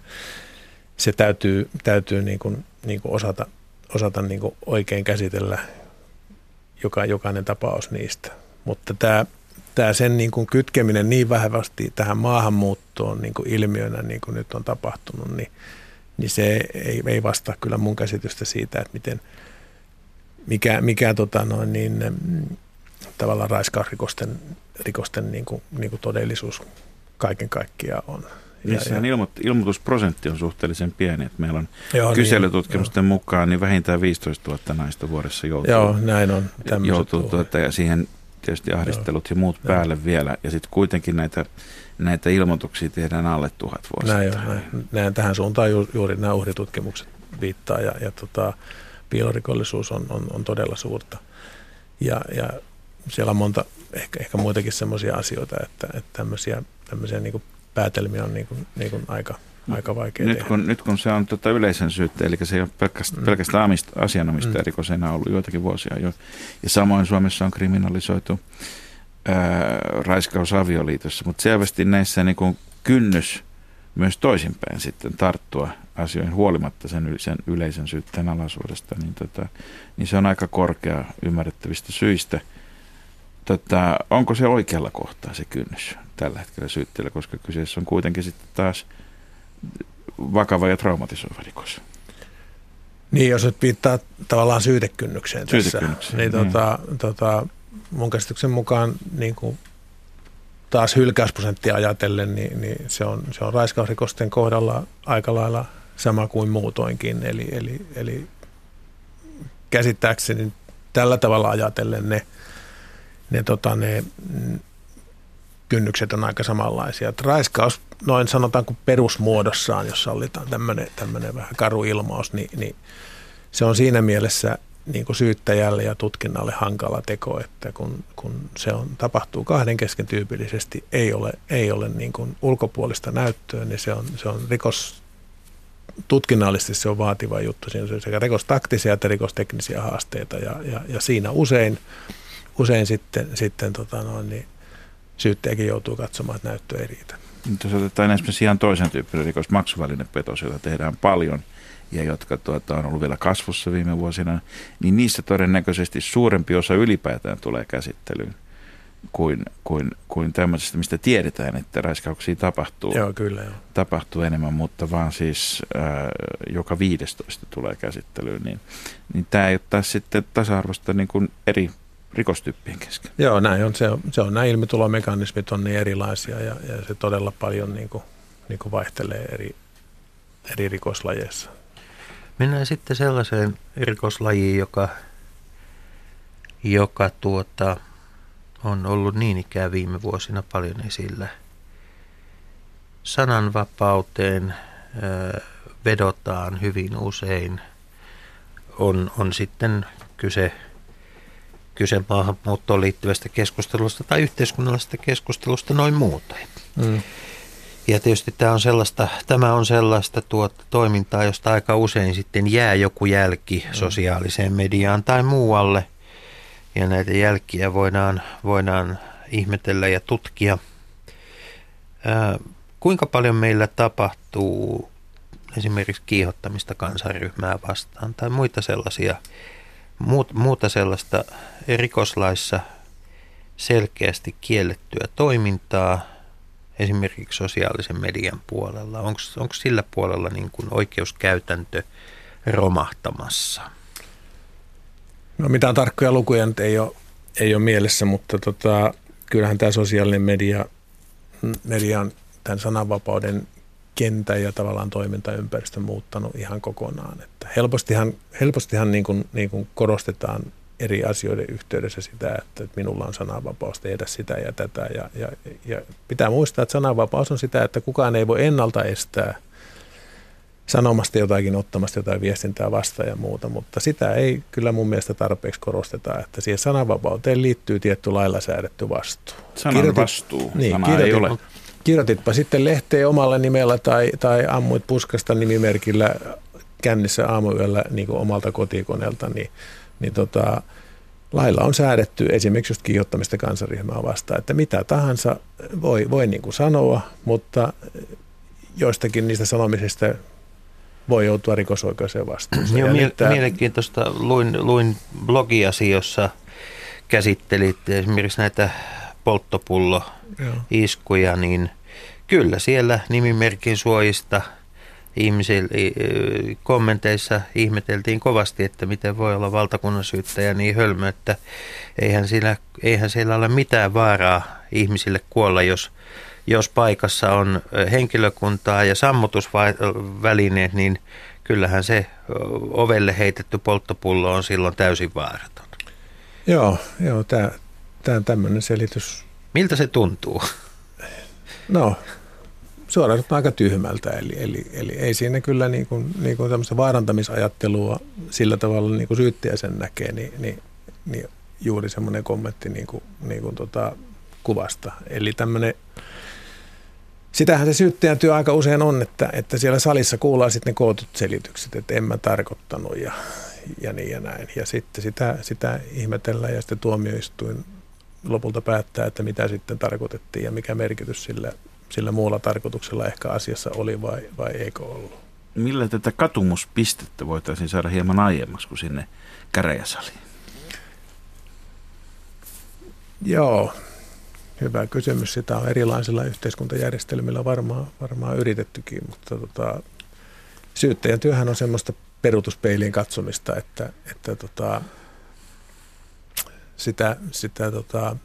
Speaker 6: se täytyy, täytyy niin kuin, niin kuin osata, osata niin kuin oikein käsitellä joka, jokainen tapaus niistä. Mutta tämä, tämä sen niin kuin kytkeminen niin vahvasti tähän maahanmuuttoon niin kuin ilmiönä, niin kuin nyt on tapahtunut, niin, niin se ei, ei vastaa kyllä mun käsitystä siitä, että miten, mikä, mikä tota noin, niin, tavallaan raiskausrikosten rikosten niin kuin, niin kuin todellisuus kaiken kaikkiaan on.
Speaker 1: Niissähän ilmo- ilmoitusprosentti on suhteellisen pieni. Että meillä on
Speaker 6: Joo,
Speaker 1: kyselytutkimusten niin, mukaan niin vähintään 15 000 naista vuodessa joutuu,
Speaker 6: Joo, näin on.
Speaker 1: joutuu tuota, ja siihen tietysti ahdistelut joo. ja muut joo. päälle vielä. Ja sitten kuitenkin näitä, näitä ilmoituksia tehdään alle tuhat vuosittain.
Speaker 6: Näin, näin. näin. Tähän suuntaan ju, juuri nämä uhritutkimukset viittaa ja, ja tota, piilorikollisuus on, on, on todella suurta. Ja, ja siellä on monta, ehkä, ehkä muitakin sellaisia asioita, että, että tämmöisiä, tämmöisiä niin päätelmiä on niin kuin, niin kuin aika, aika vaikea
Speaker 1: nyt
Speaker 6: tehdä.
Speaker 1: kun, nyt kun se on tota yleisen syytteen, eli se ei ole pelkästään, mm. pelkästään asianomistajarikos mm. enää ollut joitakin vuosia jo. Ja samoin Suomessa on kriminalisoitu ää, raiskaus avioliitossa, mutta selvästi näissä niin kuin kynnys myös toisinpäin sitten tarttua asioihin huolimatta sen, sen yleisen syytteen alaisuudesta, niin, tota, niin se on aika korkea ymmärrettävistä syistä. Tota, onko se oikealla kohtaa se kynnys tällä hetkellä syytteellä, koska kyseessä on kuitenkin sitten taas vakava ja traumatisoiva rikos.
Speaker 6: Niin, jos nyt viittaa tavallaan syytekynnykseen tässä,
Speaker 1: Syytekynnykseen,
Speaker 6: niin,
Speaker 1: niin.
Speaker 6: tota, tota, mun käsityksen mukaan niin kuin taas hylkäysprosenttia ajatellen, niin, niin se, on, se on raiskausrikosten kohdalla aika lailla sama kuin muutoinkin. Eli, eli, eli käsittääkseni tällä tavalla ajatellen ne, ne, tota, ne kynnykset on aika samanlaisia. Et raiskaus noin sanotaan kuin perusmuodossaan, jos sallitaan tämmöinen, vähän karu ilmaus, niin, niin se on siinä mielessä niin kuin syyttäjälle ja tutkinnalle hankala teko, että kun, kun se on, tapahtuu kahden kesken tyypillisesti, ei ole, ei ole niin kuin ulkopuolista näyttöä, niin se on, se on rikos, tutkinnallisesti se on vaativa juttu. Siinä on sekä rikostaktisia että rikosteknisiä haasteita ja, ja, ja siinä usein, usein sitten, sitten tota noin, niin syyttäjäkin joutuu katsomaan, että näyttö ei riitä.
Speaker 1: Nyt jos otetaan esimerkiksi ihan toisen tyyppinen rikos, maksuvälinepetos, jota tehdään paljon ja jotka tuota, on ollut vielä kasvussa viime vuosina, niin niissä todennäköisesti suurempi osa ylipäätään tulee käsittelyyn kuin, kuin, kuin tämmöisestä, mistä tiedetään, että raiskauksia tapahtuu.
Speaker 6: Joo, kyllä joo.
Speaker 1: Tapahtuu enemmän, mutta vaan siis ää, joka 15 tulee käsittelyyn, niin, niin tämä ei ole taas sitten tasa-arvosta niin kuin eri rikostyyppien kesken.
Speaker 6: Joo, näin on. Se on, se on nämä ilmitulomekanismit on niin erilaisia ja, ja se todella paljon niin kuin, niin kuin vaihtelee eri, eri rikoslajeissa.
Speaker 5: Mennään sitten sellaiseen rikoslajiin, joka, joka tuota, on ollut niin ikään viime vuosina paljon esillä. Sananvapauteen ö, vedotaan hyvin usein. On, on sitten kyse kyse maahanmuuttoon liittyvästä keskustelusta tai yhteiskunnallisesta keskustelusta noin muuten. Mm. Ja tietysti tämä on sellaista, tämä on sellaista tuota, toimintaa, josta aika usein sitten jää joku jälki mm. sosiaaliseen mediaan tai muualle. Ja näitä jälkiä voidaan, voidaan ihmetellä ja tutkia. Ää, kuinka paljon meillä tapahtuu esimerkiksi kiihottamista kansanryhmää vastaan tai muita sellaisia muut, muuta sellaista rikoslaissa selkeästi kiellettyä toimintaa esimerkiksi sosiaalisen median puolella? Onko sillä puolella niin kuin oikeuskäytäntö romahtamassa?
Speaker 6: No mitään tarkkoja lukuja nyt ei ole, ei ole mielessä, mutta tota, kyllähän tämä sosiaalinen media, media on tämän sananvapauden kentän ja tavallaan toimintaympäristön muuttanut ihan kokonaan. Että helpostihan helpostihan niin kuin, niin kuin korostetaan eri asioiden yhteydessä sitä, että minulla on sananvapaus tehdä sitä ja tätä. Ja, ja, ja pitää muistaa, että sananvapaus on sitä, että kukaan ei voi ennalta estää sanomasta jotakin, ottamasta jotain viestintää vastaan ja muuta, mutta sitä ei kyllä mun mielestä tarpeeksi korosteta, että siihen sananvapauteen liittyy tietty lailla säädetty vastuu.
Speaker 1: Sanan kirjoitit, vastuu, niin, sana kirjoitit, ei ole.
Speaker 6: Kirjoititpa sitten lehteen omalla nimellä tai, tai ammuit puskasta nimimerkillä kännissä aamuyöllä niin kuin omalta kotikoneelta, niin, niin tota, lailla on säädetty esimerkiksi just kiihottamista kansaryhmää vastaan, että mitä tahansa voi, voi niin kuin sanoa, mutta joistakin niistä sanomisista voi joutua rikosoikeuseen vastuuseen.
Speaker 5: Joo, mie- tämä... mielenkiintoista. Luin, luin blogiasi, jossa käsittelit esimerkiksi näitä polttopullo-iskuja, niin kyllä siellä nimimerkin suojista – ihmisillä kommenteissa ihmeteltiin kovasti, että miten voi olla valtakunnan syyttäjä niin hölmö, että eihän, siinä, eihän siellä ole mitään vaaraa ihmisille kuolla, jos, jos paikassa on henkilökuntaa ja sammutusvälineet, niin kyllähän se ovelle heitetty polttopullo on silloin täysin vaaraton.
Speaker 6: Joo, joo tämä on tämmöinen selitys.
Speaker 5: Miltä se tuntuu?
Speaker 6: No, suoraan aika tyhmältä, eli, eli, eli ei siinä kyllä niin kuin, niin kuin tämmöistä vaarantamisajattelua sillä tavalla niin kuin syyttäjä sen näkee, niin, niin, niin juuri semmoinen kommentti niin kuin, niin kuin tota kuvasta. Eli tämmöinen, sitähän se syyttäjän työ aika usein on, että, että siellä salissa kuullaan sitten ne kootut selitykset, että en mä tarkoittanut ja, ja niin ja näin. Ja sitten sitä, sitä ihmetellään ja sitten tuomioistuin lopulta päättää, että mitä sitten tarkoitettiin ja mikä merkitys sillä, sillä muulla tarkoituksella ehkä asiassa oli vai, vai eikö ollut.
Speaker 1: Millä tätä katumuspistettä voitaisiin saada hieman aiemmaksi kuin sinne käräjäsaliin?
Speaker 6: Joo, hyvä kysymys. Sitä on erilaisilla yhteiskuntajärjestelmillä varmaan, varmaan yritettykin, mutta tota, syyttäjän työhän on semmoista perutuspeiliin katsomista, että, että tota, sitä, sitä tota,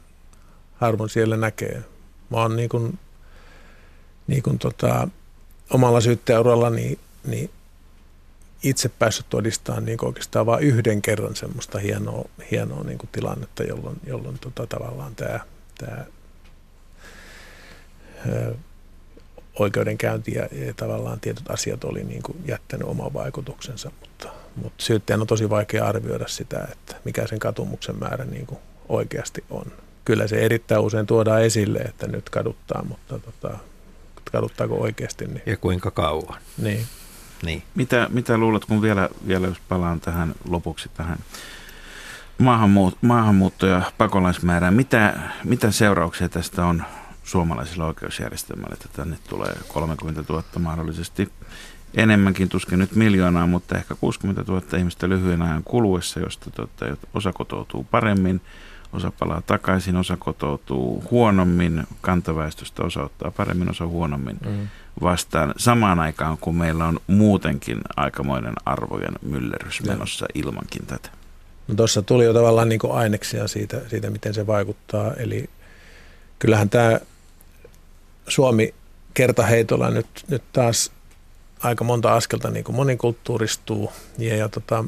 Speaker 6: harvoin siellä näkee. Mä oon niin kuin, niin kuin tota, omalla syyttäjäuralla niin, niin itse päässyt todistamaan niin oikeastaan vain yhden kerran semmoista hienoa, hienoa niin kuin tilannetta, jolloin, jolloin tota, tavallaan tämä, tämä oikeudenkäynti ja, ja tavallaan tietyt asiat oli niin kuin jättänyt oman vaikutuksensa, mutta, mutta syyttäjän on tosi vaikea arvioida sitä, että mikä sen katumuksen määrä niin kuin oikeasti on. Kyllä se erittäin usein tuodaan esille, että nyt kaduttaa, mutta tota, kaduttaako oikeasti. Niin.
Speaker 5: Ja kuinka kauan.
Speaker 6: Niin.
Speaker 5: Niin.
Speaker 1: Mitä, mitä luulet, kun vielä, vielä jos palaan tähän lopuksi tähän maahanmuut, maahanmuutto- ja pakolaismäärään, mitä, mitä seurauksia tästä on suomalaisilla oikeusjärjestelmällä, että tänne tulee 30 000 mahdollisesti enemmänkin, tuskin nyt miljoonaa, mutta ehkä 60 000 ihmistä lyhyen ajan kuluessa, josta tuota, osa kotoutuu paremmin, osa palaa takaisin, osa kotoutuu huonommin, kantaväestöstä osa ottaa paremmin, osa huonommin mm. vastaan. Samaan aikaan, kun meillä on muutenkin aikamoinen arvojen myllerys menossa ilmankin tätä.
Speaker 6: No tuossa tuli jo tavallaan niin aineksia siitä, siitä, miten se vaikuttaa. Eli kyllähän tämä Suomi kertaheitolla nyt, nyt taas aika monta askelta niin kuin monikulttuuristuu. Ja, ja tota,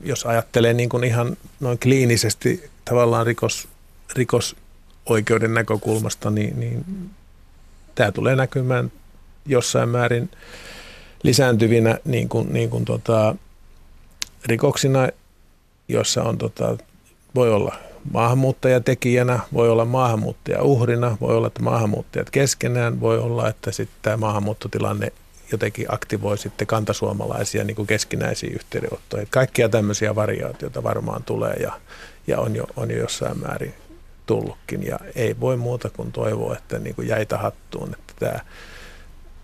Speaker 6: jos ajattelee niin kuin ihan noin kliinisesti tavallaan rikos, rikosoikeuden näkökulmasta, niin, niin tämä tulee näkymään jossain määrin lisääntyvinä niin kuin, niin kuin tota, rikoksina, jossa on, tota, voi olla maahanmuuttajatekijänä, voi olla maahanmuuttaja uhrina, voi olla, että maahanmuuttajat keskenään, voi olla, että sitten tämä maahanmuuttotilanne jotenkin aktivoi sitten kantasuomalaisia niin kuin keskinäisiä yhteydenottoja. Kaikkia tämmöisiä variaatioita varmaan tulee ja, ja on, jo, on jo jossain määrin tullutkin. Ja ei voi muuta kuin toivoa, että niin kuin jäitä hattuun, että tämä,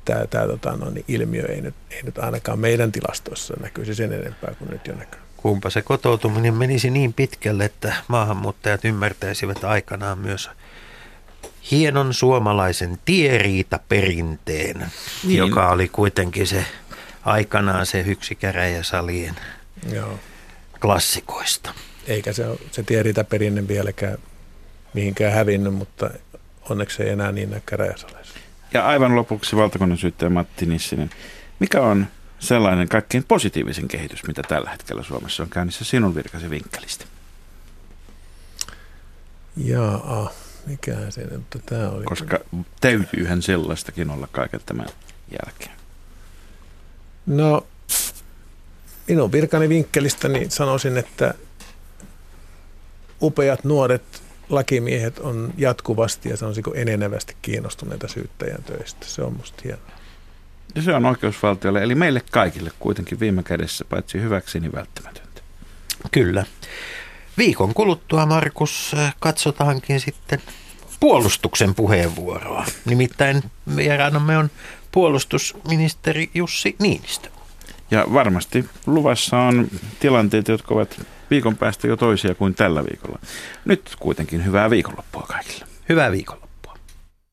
Speaker 6: tämä, tämä tota, no, niin ilmiö ei nyt, ei nyt ainakaan meidän tilastoissa näkyisi sen enempää kuin nyt jo näkyy.
Speaker 5: Kumpa se kotoutuminen menisi niin pitkälle, että maahanmuuttajat ymmärtäisivät aikanaan myös hienon suomalaisen tieriitaperinteen, niin. joka oli kuitenkin se aikanaan se yksi käräjäsalien Joo. klassikoista.
Speaker 6: Eikä se, se tieriitaperinne vieläkään mihinkään hävinnyt, mutta onneksi ei enää niin näy käräjäsaleissa.
Speaker 1: Ja aivan lopuksi valtakunnan syyttäjä Matti Nissinen. Mikä on sellainen kaikkein positiivisen kehitys, mitä tällä hetkellä Suomessa on käynnissä sinun virkasi vinkkelistä?
Speaker 6: Jaa, mikä se mutta tämä oli...
Speaker 1: Koska täytyyhän sellaistakin olla kaiken tämän jälkeen.
Speaker 6: No, minun virkani vinkkelistä niin sanoisin, että upeat nuoret lakimiehet on jatkuvasti ja sanoisinko enenevästi kiinnostuneita syyttäjän töistä. Se on musta hienoa.
Speaker 1: Ja se on oikeusvaltiolle, eli meille kaikille kuitenkin viime kädessä, paitsi hyväksi, niin välttämätöntä.
Speaker 5: Kyllä. Viikon kuluttua, Markus, katsotaankin sitten puolustuksen puheenvuoroa. Nimittäin vieraanamme on puolustusministeri Jussi Niinistö.
Speaker 1: Ja varmasti luvassa on tilanteita, jotka ovat viikon päästä jo toisia kuin tällä viikolla. Nyt kuitenkin hyvää viikonloppua kaikille.
Speaker 5: Hyvää viikonloppua.